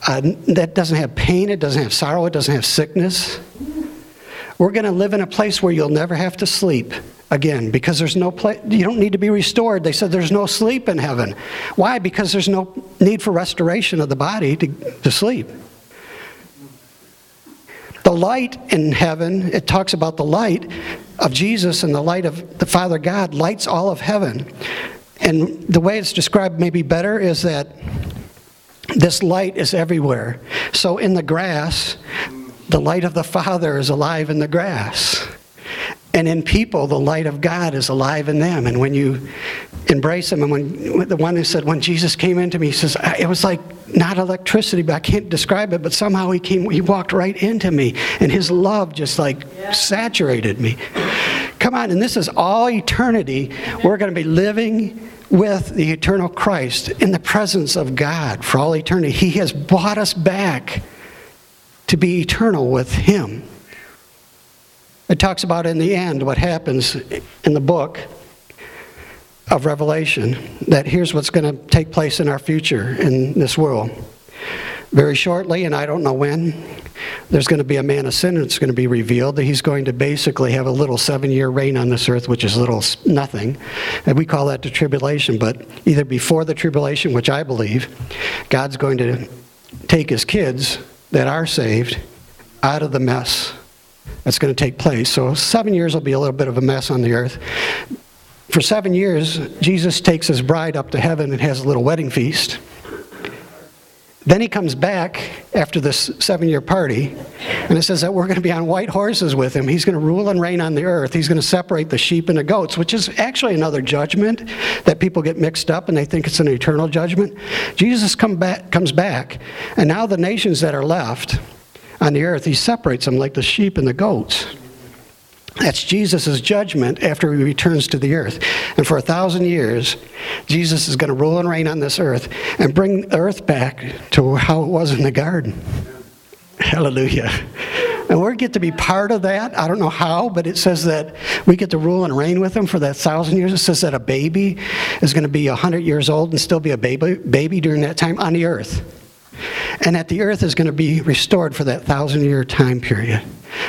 Uh, that doesn't have pain, it doesn't have sorrow, it doesn't have sickness. We're going to live in a place where you'll never have to sleep again because there's no place, you don't need to be restored. They said there's no sleep in heaven. Why? Because there's no need for restoration of the body to, to sleep. The light in heaven, it talks about the light of Jesus and the light of the Father God lights all of heaven. And the way it's described maybe better is that this light is everywhere. So in the grass, the light of the Father is alive in the grass. And in people, the light of God is alive in them. And when you embrace them, and when the one who said, when Jesus came into me, he says, it was like not electricity, but I can't describe it, but somehow he came, he walked right into me, and his love just like yeah. saturated me. Come on, and this is all eternity. We're going to be living with the eternal Christ in the presence of God for all eternity. He has brought us back to be eternal with Him. It talks about in the end what happens in the book of Revelation that here's what's going to take place in our future in this world. Very shortly, and I don't know when, there's going to be a man of sin that's going to be revealed. That he's going to basically have a little seven year reign on this earth, which is little nothing. And we call that the tribulation. But either before the tribulation, which I believe, God's going to take his kids that are saved out of the mess that's going to take place. So, seven years will be a little bit of a mess on the earth. For seven years, Jesus takes his bride up to heaven and has a little wedding feast. Then he comes back after this seven year party, and it says that we're going to be on white horses with him. He's going to rule and reign on the earth. He's going to separate the sheep and the goats, which is actually another judgment that people get mixed up and they think it's an eternal judgment. Jesus come back, comes back, and now the nations that are left on the earth, he separates them like the sheep and the goats. That's Jesus' judgment after he returns to the earth. And for a thousand years, Jesus is going to rule and reign on this earth and bring earth back to how it was in the garden. Hallelujah. And we get to be part of that. I don't know how, but it says that we get to rule and reign with him for that thousand years. It says that a baby is going to be 100 years old and still be a baby, baby during that time on the earth. And that the earth is going to be restored for that thousand year time period.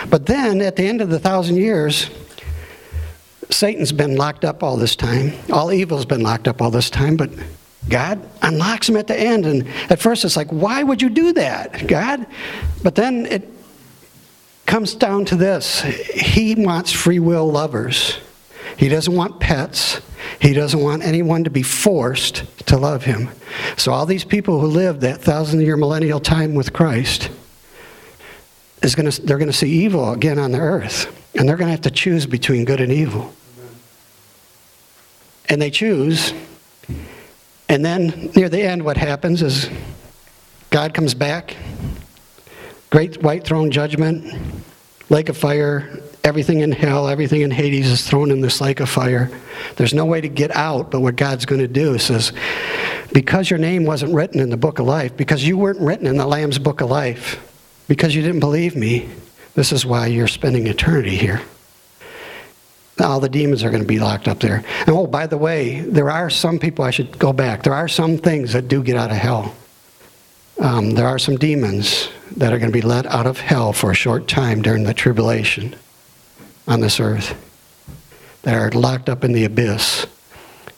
But then, at the end of the thousand years, Satan's been locked up all this time. All evil's been locked up all this time, but God unlocks him at the end. And at first, it's like, why would you do that, God? But then it comes down to this He wants free will lovers. He doesn't want pets. He doesn't want anyone to be forced to love him. So, all these people who lived that thousand year millennial time with Christ, is to, they're going to see evil again on the earth. And they're going to have to choose between good and evil. And they choose. And then near the end, what happens is God comes back, great white throne judgment, lake of fire, everything in hell, everything in Hades is thrown in this lake of fire. There's no way to get out, but what God's going to do says, because your name wasn't written in the book of life, because you weren't written in the Lamb's book of life, because you didn't believe me, this is why you're spending eternity here. All the demons are going to be locked up there. And oh, by the way, there are some people, I should go back, there are some things that do get out of hell. Um, there are some demons that are going to be let out of hell for a short time during the tribulation on this earth, that are locked up in the abyss.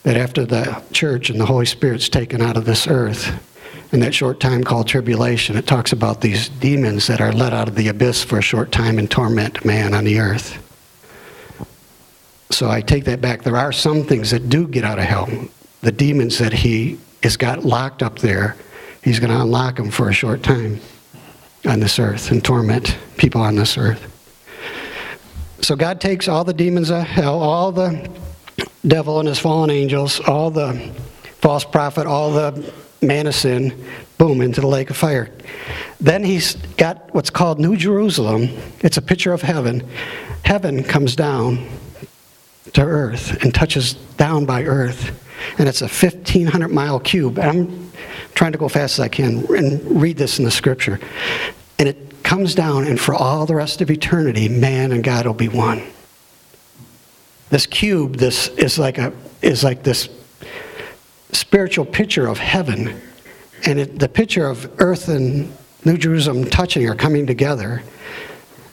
That after the church and the Holy Spirit's taken out of this earth, in that short time called tribulation, it talks about these demons that are let out of the abyss for a short time and torment man on the earth. So I take that back. There are some things that do get out of hell. The demons that he has got locked up there, he's going to unlock them for a short time on this earth and torment people on this earth. So God takes all the demons of hell, all the devil and his fallen angels, all the false prophet, all the man of sin, boom, into the lake of fire. Then he's got what's called New Jerusalem. It's a picture of heaven. Heaven comes down to earth and touches down by earth. And it's a 1,500 mile cube. I'm trying to go fast as I can and read this in the scripture. And it comes down, and for all the rest of eternity, man and God will be one. This cube, this is like a is like this spiritual picture of heaven. And it, the picture of earth and New Jerusalem touching or coming together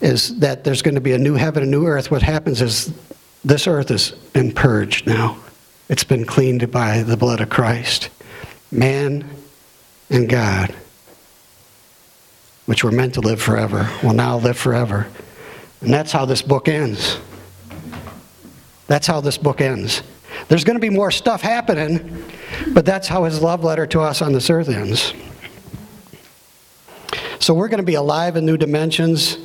is that there's going to be a new heaven, a new earth. What happens is this earth has been purged now, it's been cleaned by the blood of Christ. Man and God, which were meant to live forever, will now live forever. And that's how this book ends. That's how this book ends. There's going to be more stuff happening, but that's how his love letter to us on this earth ends. So we're going to be alive in new dimensions.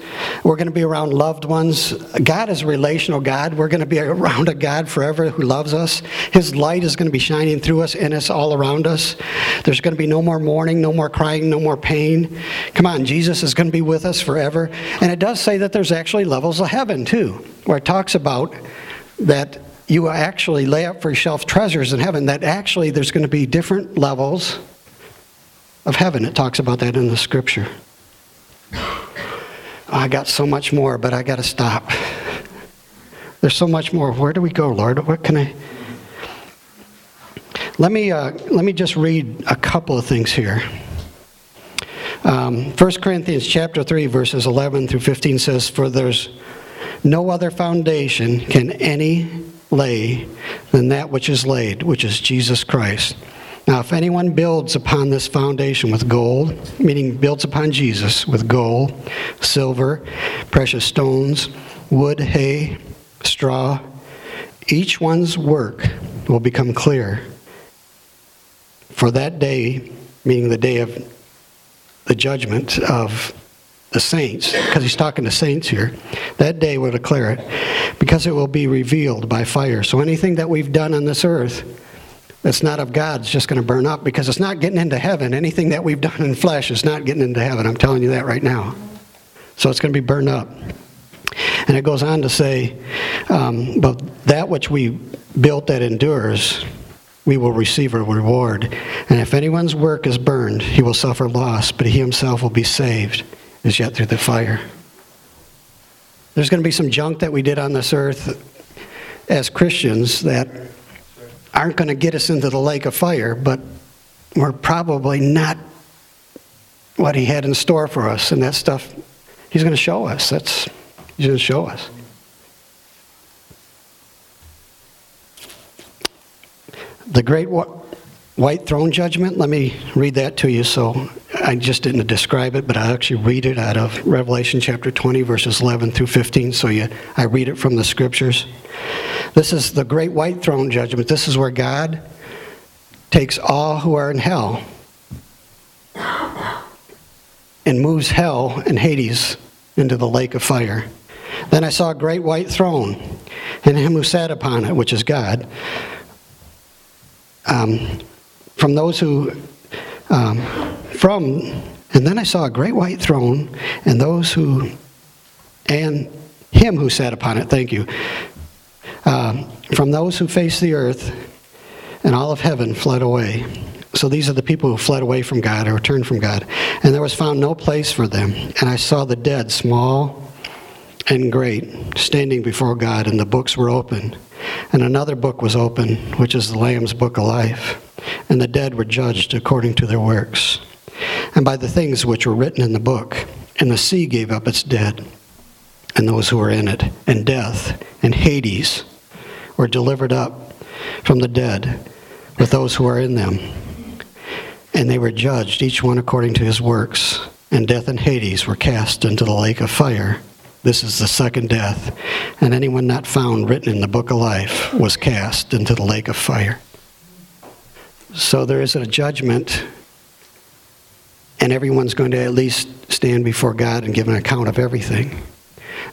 We're going to be around loved ones. God is a relational God. We're going to be around a God forever who loves us. His light is going to be shining through us, in us, all around us. There's going to be no more mourning, no more crying, no more pain. Come on, Jesus is going to be with us forever. And it does say that there's actually levels of heaven, too, where it talks about that you actually lay up for yourself treasures in heaven, that actually there's going to be different levels of heaven. It talks about that in the scripture. I got so much more, but I got to stop. There's so much more. Where do we go, Lord? What can I? Let me uh, let me just read a couple of things here. Um, 1 Corinthians chapter 3, verses 11 through 15 says, For there's no other foundation can any lay than that which is laid, which is Jesus Christ. Now, if anyone builds upon this foundation with gold, meaning builds upon Jesus with gold, silver, precious stones, wood, hay, straw, each one's work will become clear. For that day, meaning the day of the judgment of the saints, because he's talking to saints here. That day will declare it, because it will be revealed by fire. So anything that we've done on this earth that's not of God is just going to burn up because it's not getting into heaven. Anything that we've done in flesh is not getting into heaven. I'm telling you that right now. So it's going to be burned up. And it goes on to say, um, but that which we built that endures, we will receive a reward. And if anyone's work is burned, he will suffer loss, but he himself will be saved as yet through the fire. There's going to be some junk that we did on this earth as Christians that aren't going to get us into the lake of fire, but we're probably not what he had in store for us. And that stuff, he's going to show us. That's, he's going to show us. The great white throne judgment, let me read that to you. So I just didn't describe it, but I actually read it out of Revelation chapter 20, verses 11 through 15. So you, I read it from the scriptures. This is the great white throne judgment. This is where God takes all who are in hell and moves hell and Hades into the lake of fire. Then I saw a great white throne, and him who sat upon it, which is God. Um, from those who, um, from, and then I saw a great white throne, and those who, and him who sat upon it, thank you. Um, from those who faced the earth, and all of heaven fled away. So these are the people who fled away from God or turned from God. And there was found no place for them. And I saw the dead, small and great, standing before God, and the books were open. And another book was open, which is the Lamb's book of life. And the dead were judged according to their works, and by the things which were written in the book. And the sea gave up its dead, and those who were in it. And death and Hades were delivered up from the dead with those who are in them. And they were judged, each one according to his works. And death and Hades were cast into the lake of fire. This is the second death. And anyone not found written in the book of life was cast into the lake of fire. So there is a judgment, and everyone's going to at least stand before God and give an account of everything.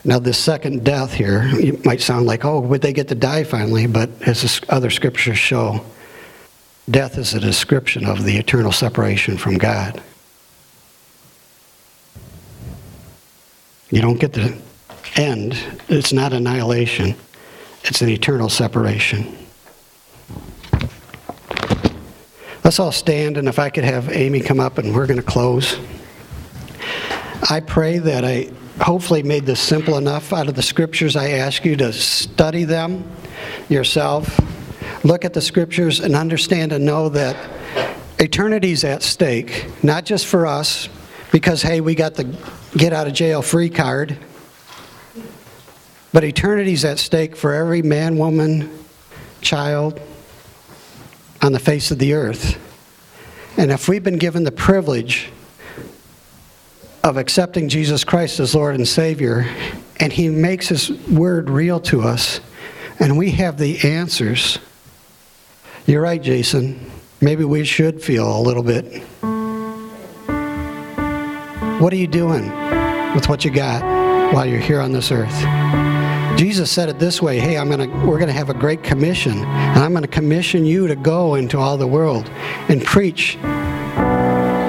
Now, this second death here, it might sound like, oh, would they get to die finally? But as other scriptures show, death is a description of the eternal separation from God. You don't get the end. It's not annihilation, it's an eternal separation. Let's all stand, and if I could have Amy come up and we're going to close. I pray that I hopefully made this simple enough out of the scriptures. I ask you to study them yourself, look at the scriptures, and understand and know that eternity is at stake, not just for us, because, hey, we got the get out of jail free card. But eternity is at stake for every man, woman, child on the face of the earth. And if we've been given the privilege of accepting Jesus Christ as Lord and Savior, and He makes His Word real to us, and we have the answers, you're right, Jason. Maybe we should feel a little bit. What are you doing? with what you got while you're here on this earth. Jesus said it this way, "Hey, I'm to we're going to have a great commission, and I'm going to commission you to go into all the world and preach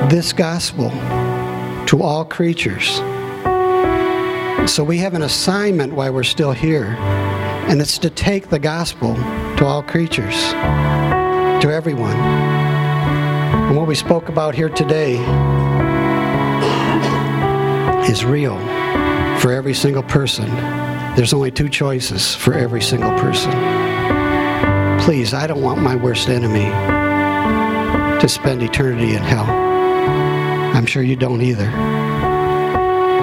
this gospel to all creatures." So we have an assignment while we're still here, and it's to take the gospel to all creatures, to everyone. And what we spoke about here today is real for every single person. There's only two choices for every single person. Please, I don't want my worst enemy to spend eternity in hell. I'm sure you don't either.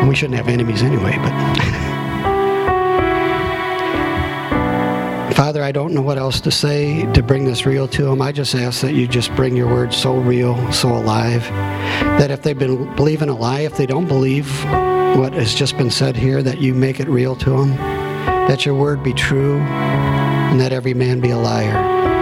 We shouldn't have enemies anyway, but. Father, I don't know what else to say to bring this real to them. I just ask that you just bring your word so real, so alive, that if they've been believing a lie, if they don't believe what has just been said here, that you make it real to them, that your word be true, and that every man be a liar.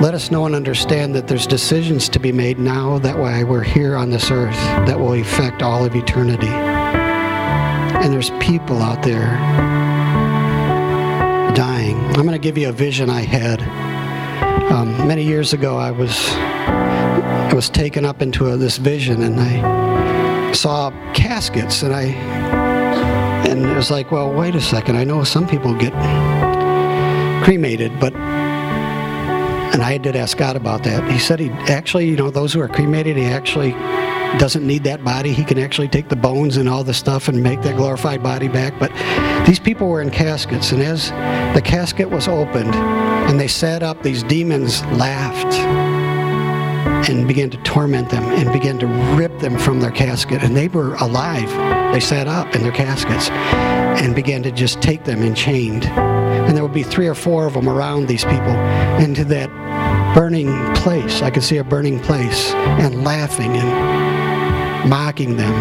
Let us know and understand that there's decisions to be made now that way we're here on this earth that will affect all of eternity. And there's people out there dying. I'm going to give you a vision I had. Um, many years ago, I was I was taken up into a, this vision, and I saw caskets, and I and it was like, well, wait a second. I know some people get cremated, but and I did ask God about that. He said he actually, you know, those who are cremated, he actually doesn't need that body. He can actually take the bones and all the stuff and make that glorified body back. But these people were in caskets, and as the casket was opened and they sat up, these demons laughed and began to torment them and began to rip them from their casket. And they were alive. They sat up in their caskets and began to just take them and chained. Would be three or four of them around these people into that burning place. I could see a burning place and laughing and mocking them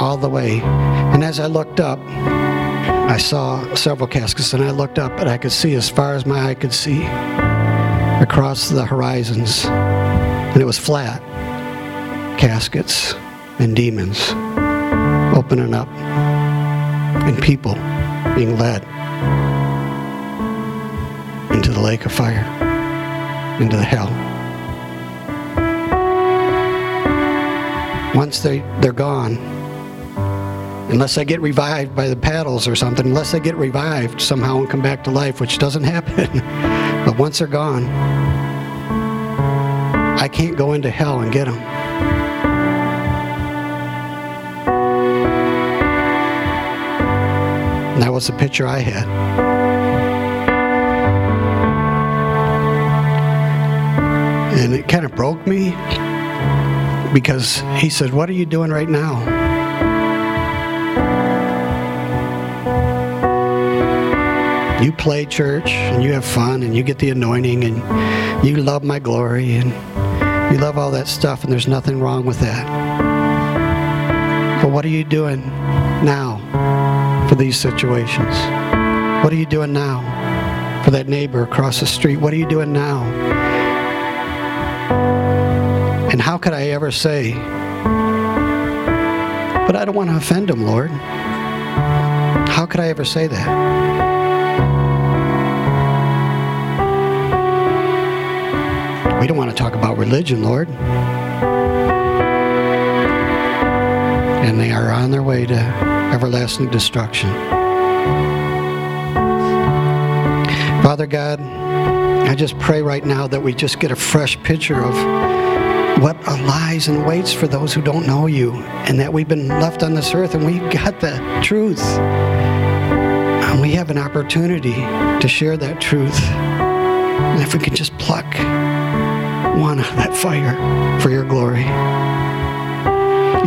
all the way. And as I looked up, I saw several caskets and I looked up and I could see as far as my eye could see across the horizons. And it was flat caskets and demons opening up and people being led the lake of fire, into the hell. Once they, they're gone, unless they get revived by the paddles or something, unless they get revived somehow and come back to life, which doesn't happen. but once they're gone, I can't go into hell and get them. And that was the picture I had. And it kind of broke me because he said, What are you doing right now? You play church and you have fun and you get the anointing and you love my glory and you love all that stuff and there's nothing wrong with that. But what are you doing now for these situations? What are you doing now for that neighbor across the street? What are you doing now? How could I ever say, but I don't want to offend him, Lord? How could I ever say that? We don't want to talk about religion, Lord. And they are on their way to everlasting destruction. Father God, I just pray right now that we just get a fresh picture of what lies and waits for those who don't know you, and that we've been left on this earth and we've got the truth. And we have an opportunity to share that truth. And if we can just pluck one of that fire for your glory.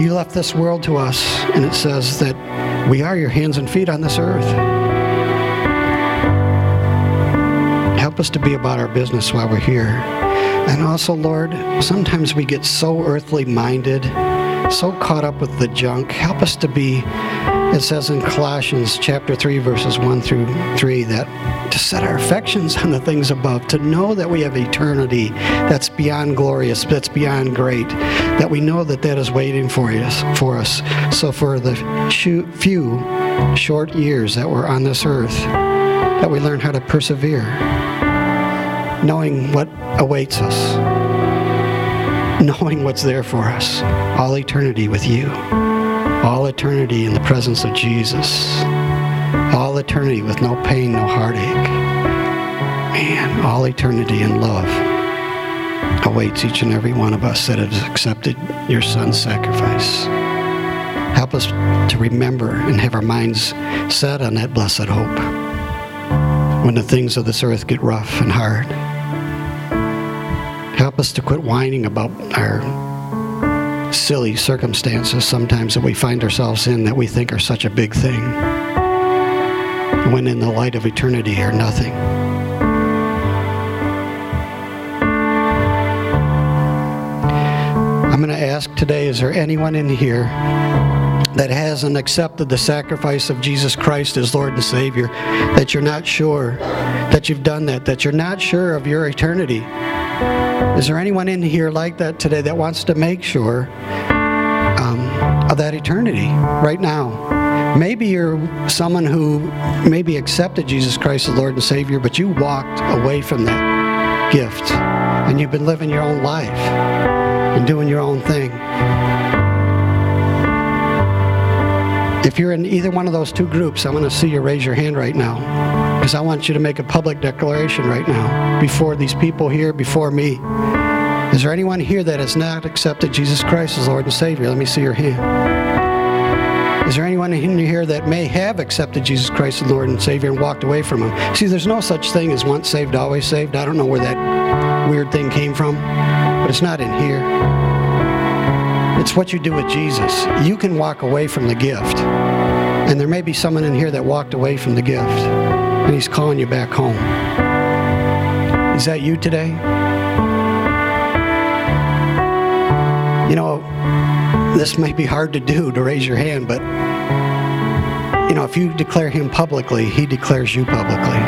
You left this world to us, and it says that we are your hands and feet on this earth. Us to be about our business while we're here. And also, Lord, sometimes we get so earthly minded, so caught up with the junk. Help us to be, it says in Colossians chapter 3, verses 1 through 3, that to set our affections on the things above, to know that we have eternity that's beyond glorious, that's beyond great, that we know that that is waiting for us. For us. So for the few short years that we're on this earth, that we learn how to persevere, knowing what awaits us, knowing what's there for us, all eternity with you, all eternity in the presence of Jesus, all eternity with no pain, no heartache, and all eternity in love awaits each and every one of us that has accepted your son's sacrifice. Help us to remember and have our minds set on that blessed hope when the things of this earth get rough and hard. Us to quit whining about our silly circumstances sometimes that we find ourselves in that we think are such a big thing, when in the light of eternity are nothing. I'm going to ask today is there anyone in here that hasn't accepted the sacrifice of Jesus Christ as Lord and Savior, that you're not sure that you've done that, that you're not sure of your eternity. Is there anyone in here like that today that wants to make sure um, of that eternity right now? Maybe you're someone who maybe accepted Jesus Christ as Lord and Savior, but you walked away from that gift and you've been living your own life and doing your own thing. If you're in either one of those two groups, I'm going to see you raise your hand right now because I want you to make a public declaration right now before these people here, before me. Is there anyone here that has not accepted Jesus Christ as Lord and Savior? Let me see your hand. Is there anyone in here that may have accepted Jesus Christ as Lord and Savior and walked away from Him? See, there's no such thing as once saved, always saved. I don't know where that weird thing came from, but it's not in here. It's what you do with Jesus. You can walk away from the gift. And there may be someone in here that walked away from the gift, and He's calling you back home. Is that you today? You know, this may be hard to do to raise your hand, but you know, if you declare Him publicly, He declares you publicly.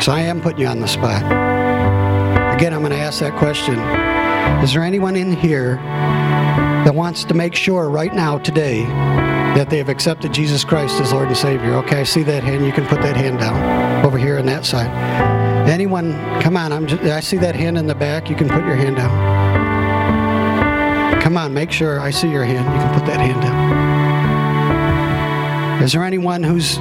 So I am putting you on the spot. Again, I'm going to ask that question. Is there anyone in here that wants to make sure right now, today, that they have accepted Jesus Christ as Lord and Savior? Okay, I see that hand. You can put that hand down over here on that side. Anyone, come on, I'm just, I see that hand in the back. You can put your hand down. Come on, make sure I see your hand. You can put that hand down. Is there anyone who's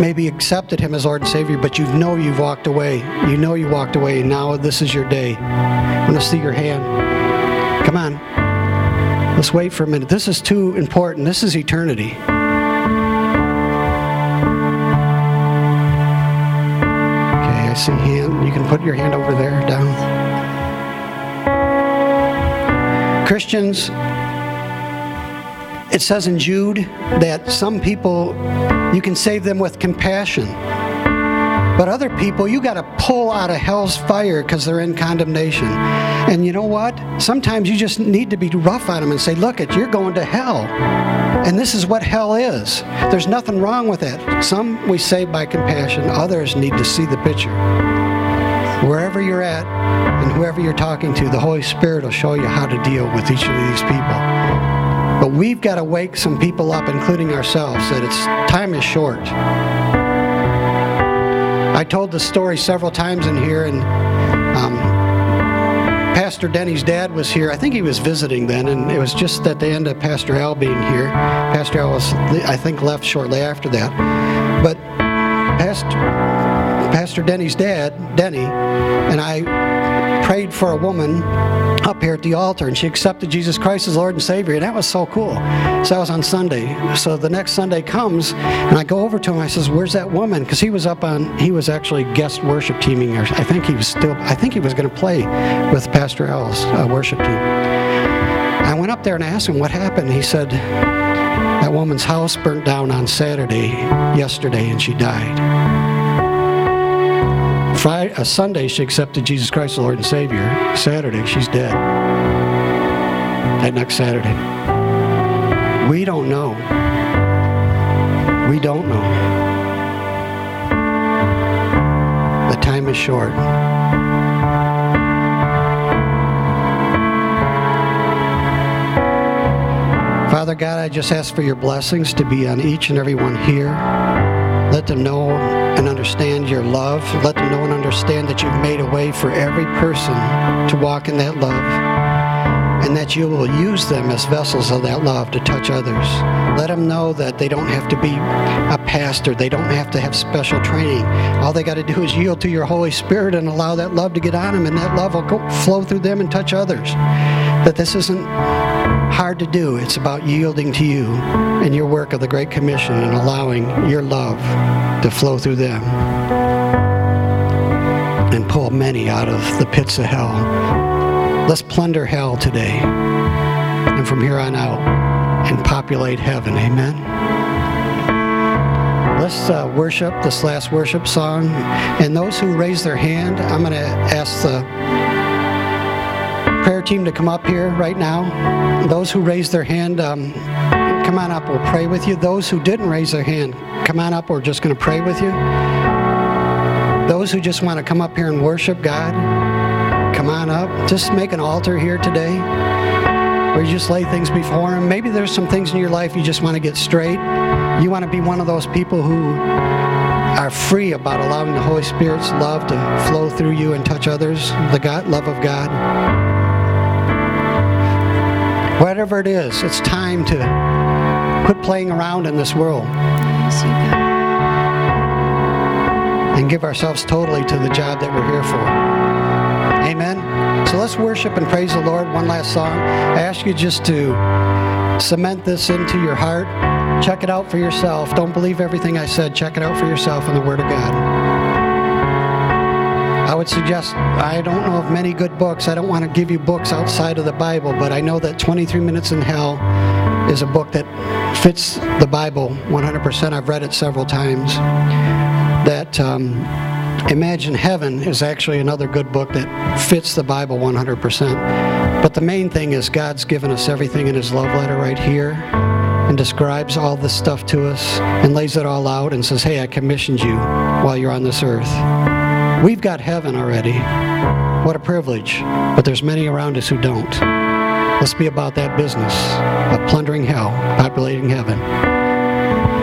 maybe accepted him as Lord and Savior, but you know you've walked away. You know you walked away, and now this is your day. I want to see your hand. Come on. Let's wait for a minute. This is too important. This is eternity. Okay, I see hand. You can put your hand over there, down. Christians, it says in Jude that some people you can save them with compassion. But other people, you got to pull out of hell's fire because they're in condemnation. And you know what? Sometimes you just need to be rough on them and say, look, it, you're going to hell. And this is what hell is. There's nothing wrong with it. Some we save by compassion, others need to see the picture. Wherever you're at and whoever you're talking to, the Holy Spirit will show you how to deal with each of these people. But we've got to wake some people up, including ourselves, that it's time is short. I told the story several times in here, and um, Pastor Denny's dad was here. I think he was visiting then, and it was just at the end of Pastor Al being here. Pastor Al was, I think, left shortly after that. But Pastor, Pastor Denny's dad, Denny, and I prayed for a woman up here at the altar, and she accepted Jesus Christ as Lord and Savior, and that was so cool. So that was on Sunday. So the next Sunday comes, and I go over to him. I says, "Where's that woman?" Because he was up on, he was actually guest worship teaming, or I think he was still, I think he was going to play with Pastor Al's uh, worship team. I went up there and asked him what happened. He said, "That woman's house burnt down on Saturday, yesterday, and she died." Friday, uh, Sunday, she accepted Jesus Christ, the Lord and Savior. Saturday, she's dead. That next Saturday. We don't know. We don't know. The time is short. Father God, I just ask for your blessings to be on each and every one here. Let them know and understand your love. Let them know and understand that you've made a way for every person to walk in that love and that you will use them as vessels of that love to touch others. Let them know that they don't have to be a pastor, they don't have to have special training. All they got to do is yield to your Holy Spirit and allow that love to get on them, and that love will go, flow through them and touch others. That this isn't hard to do, it's about yielding to you and your work of the Great Commission and allowing your love to flow through them and pull many out of the pits of hell. Let's plunder hell today and from here on out and populate heaven. Amen. Let's uh, worship this last worship song. And those who raise their hand, I'm going to ask the prayer team to come up here right now. Those who raised their hand, um, come on up. We'll pray with you. Those who didn't raise their hand, come on up. We're just going to pray with you. Those who just want to come up here and worship God, come on up. Just make an altar here today where you just lay things before Him. Maybe there's some things in your life you just want to get straight. You want to be one of those people who are free about allowing the Holy Spirit's love to flow through you and touch others, the God, love of God. Whatever it is, it's time to quit playing around in this world Yes, you God. and give ourselves totally to the job that we're here for. Amen. So let's worship and praise the Lord. One last song. I ask you just to cement this into your heart. Check it out for yourself. Don't believe everything I said. Check it out for yourself in the Word of God. I would suggest, I don't know of many good books. I don't want to give you books outside of the Bible, but I know that 23 Minutes in Hell is a book that fits the Bible 100%. I've read it several times. That um, Imagine Heaven is actually another good book that fits the Bible 100%. But the main thing is God's given us everything in His love letter right here and describes all this stuff to us and lays it all out and says, Hey, I commissioned you while you're on this earth. We've got heaven already. What a privilege. But there's many around us who don't. Let's be about that business of plundering hell, populating heaven.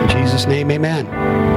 In Jesus' name, amen.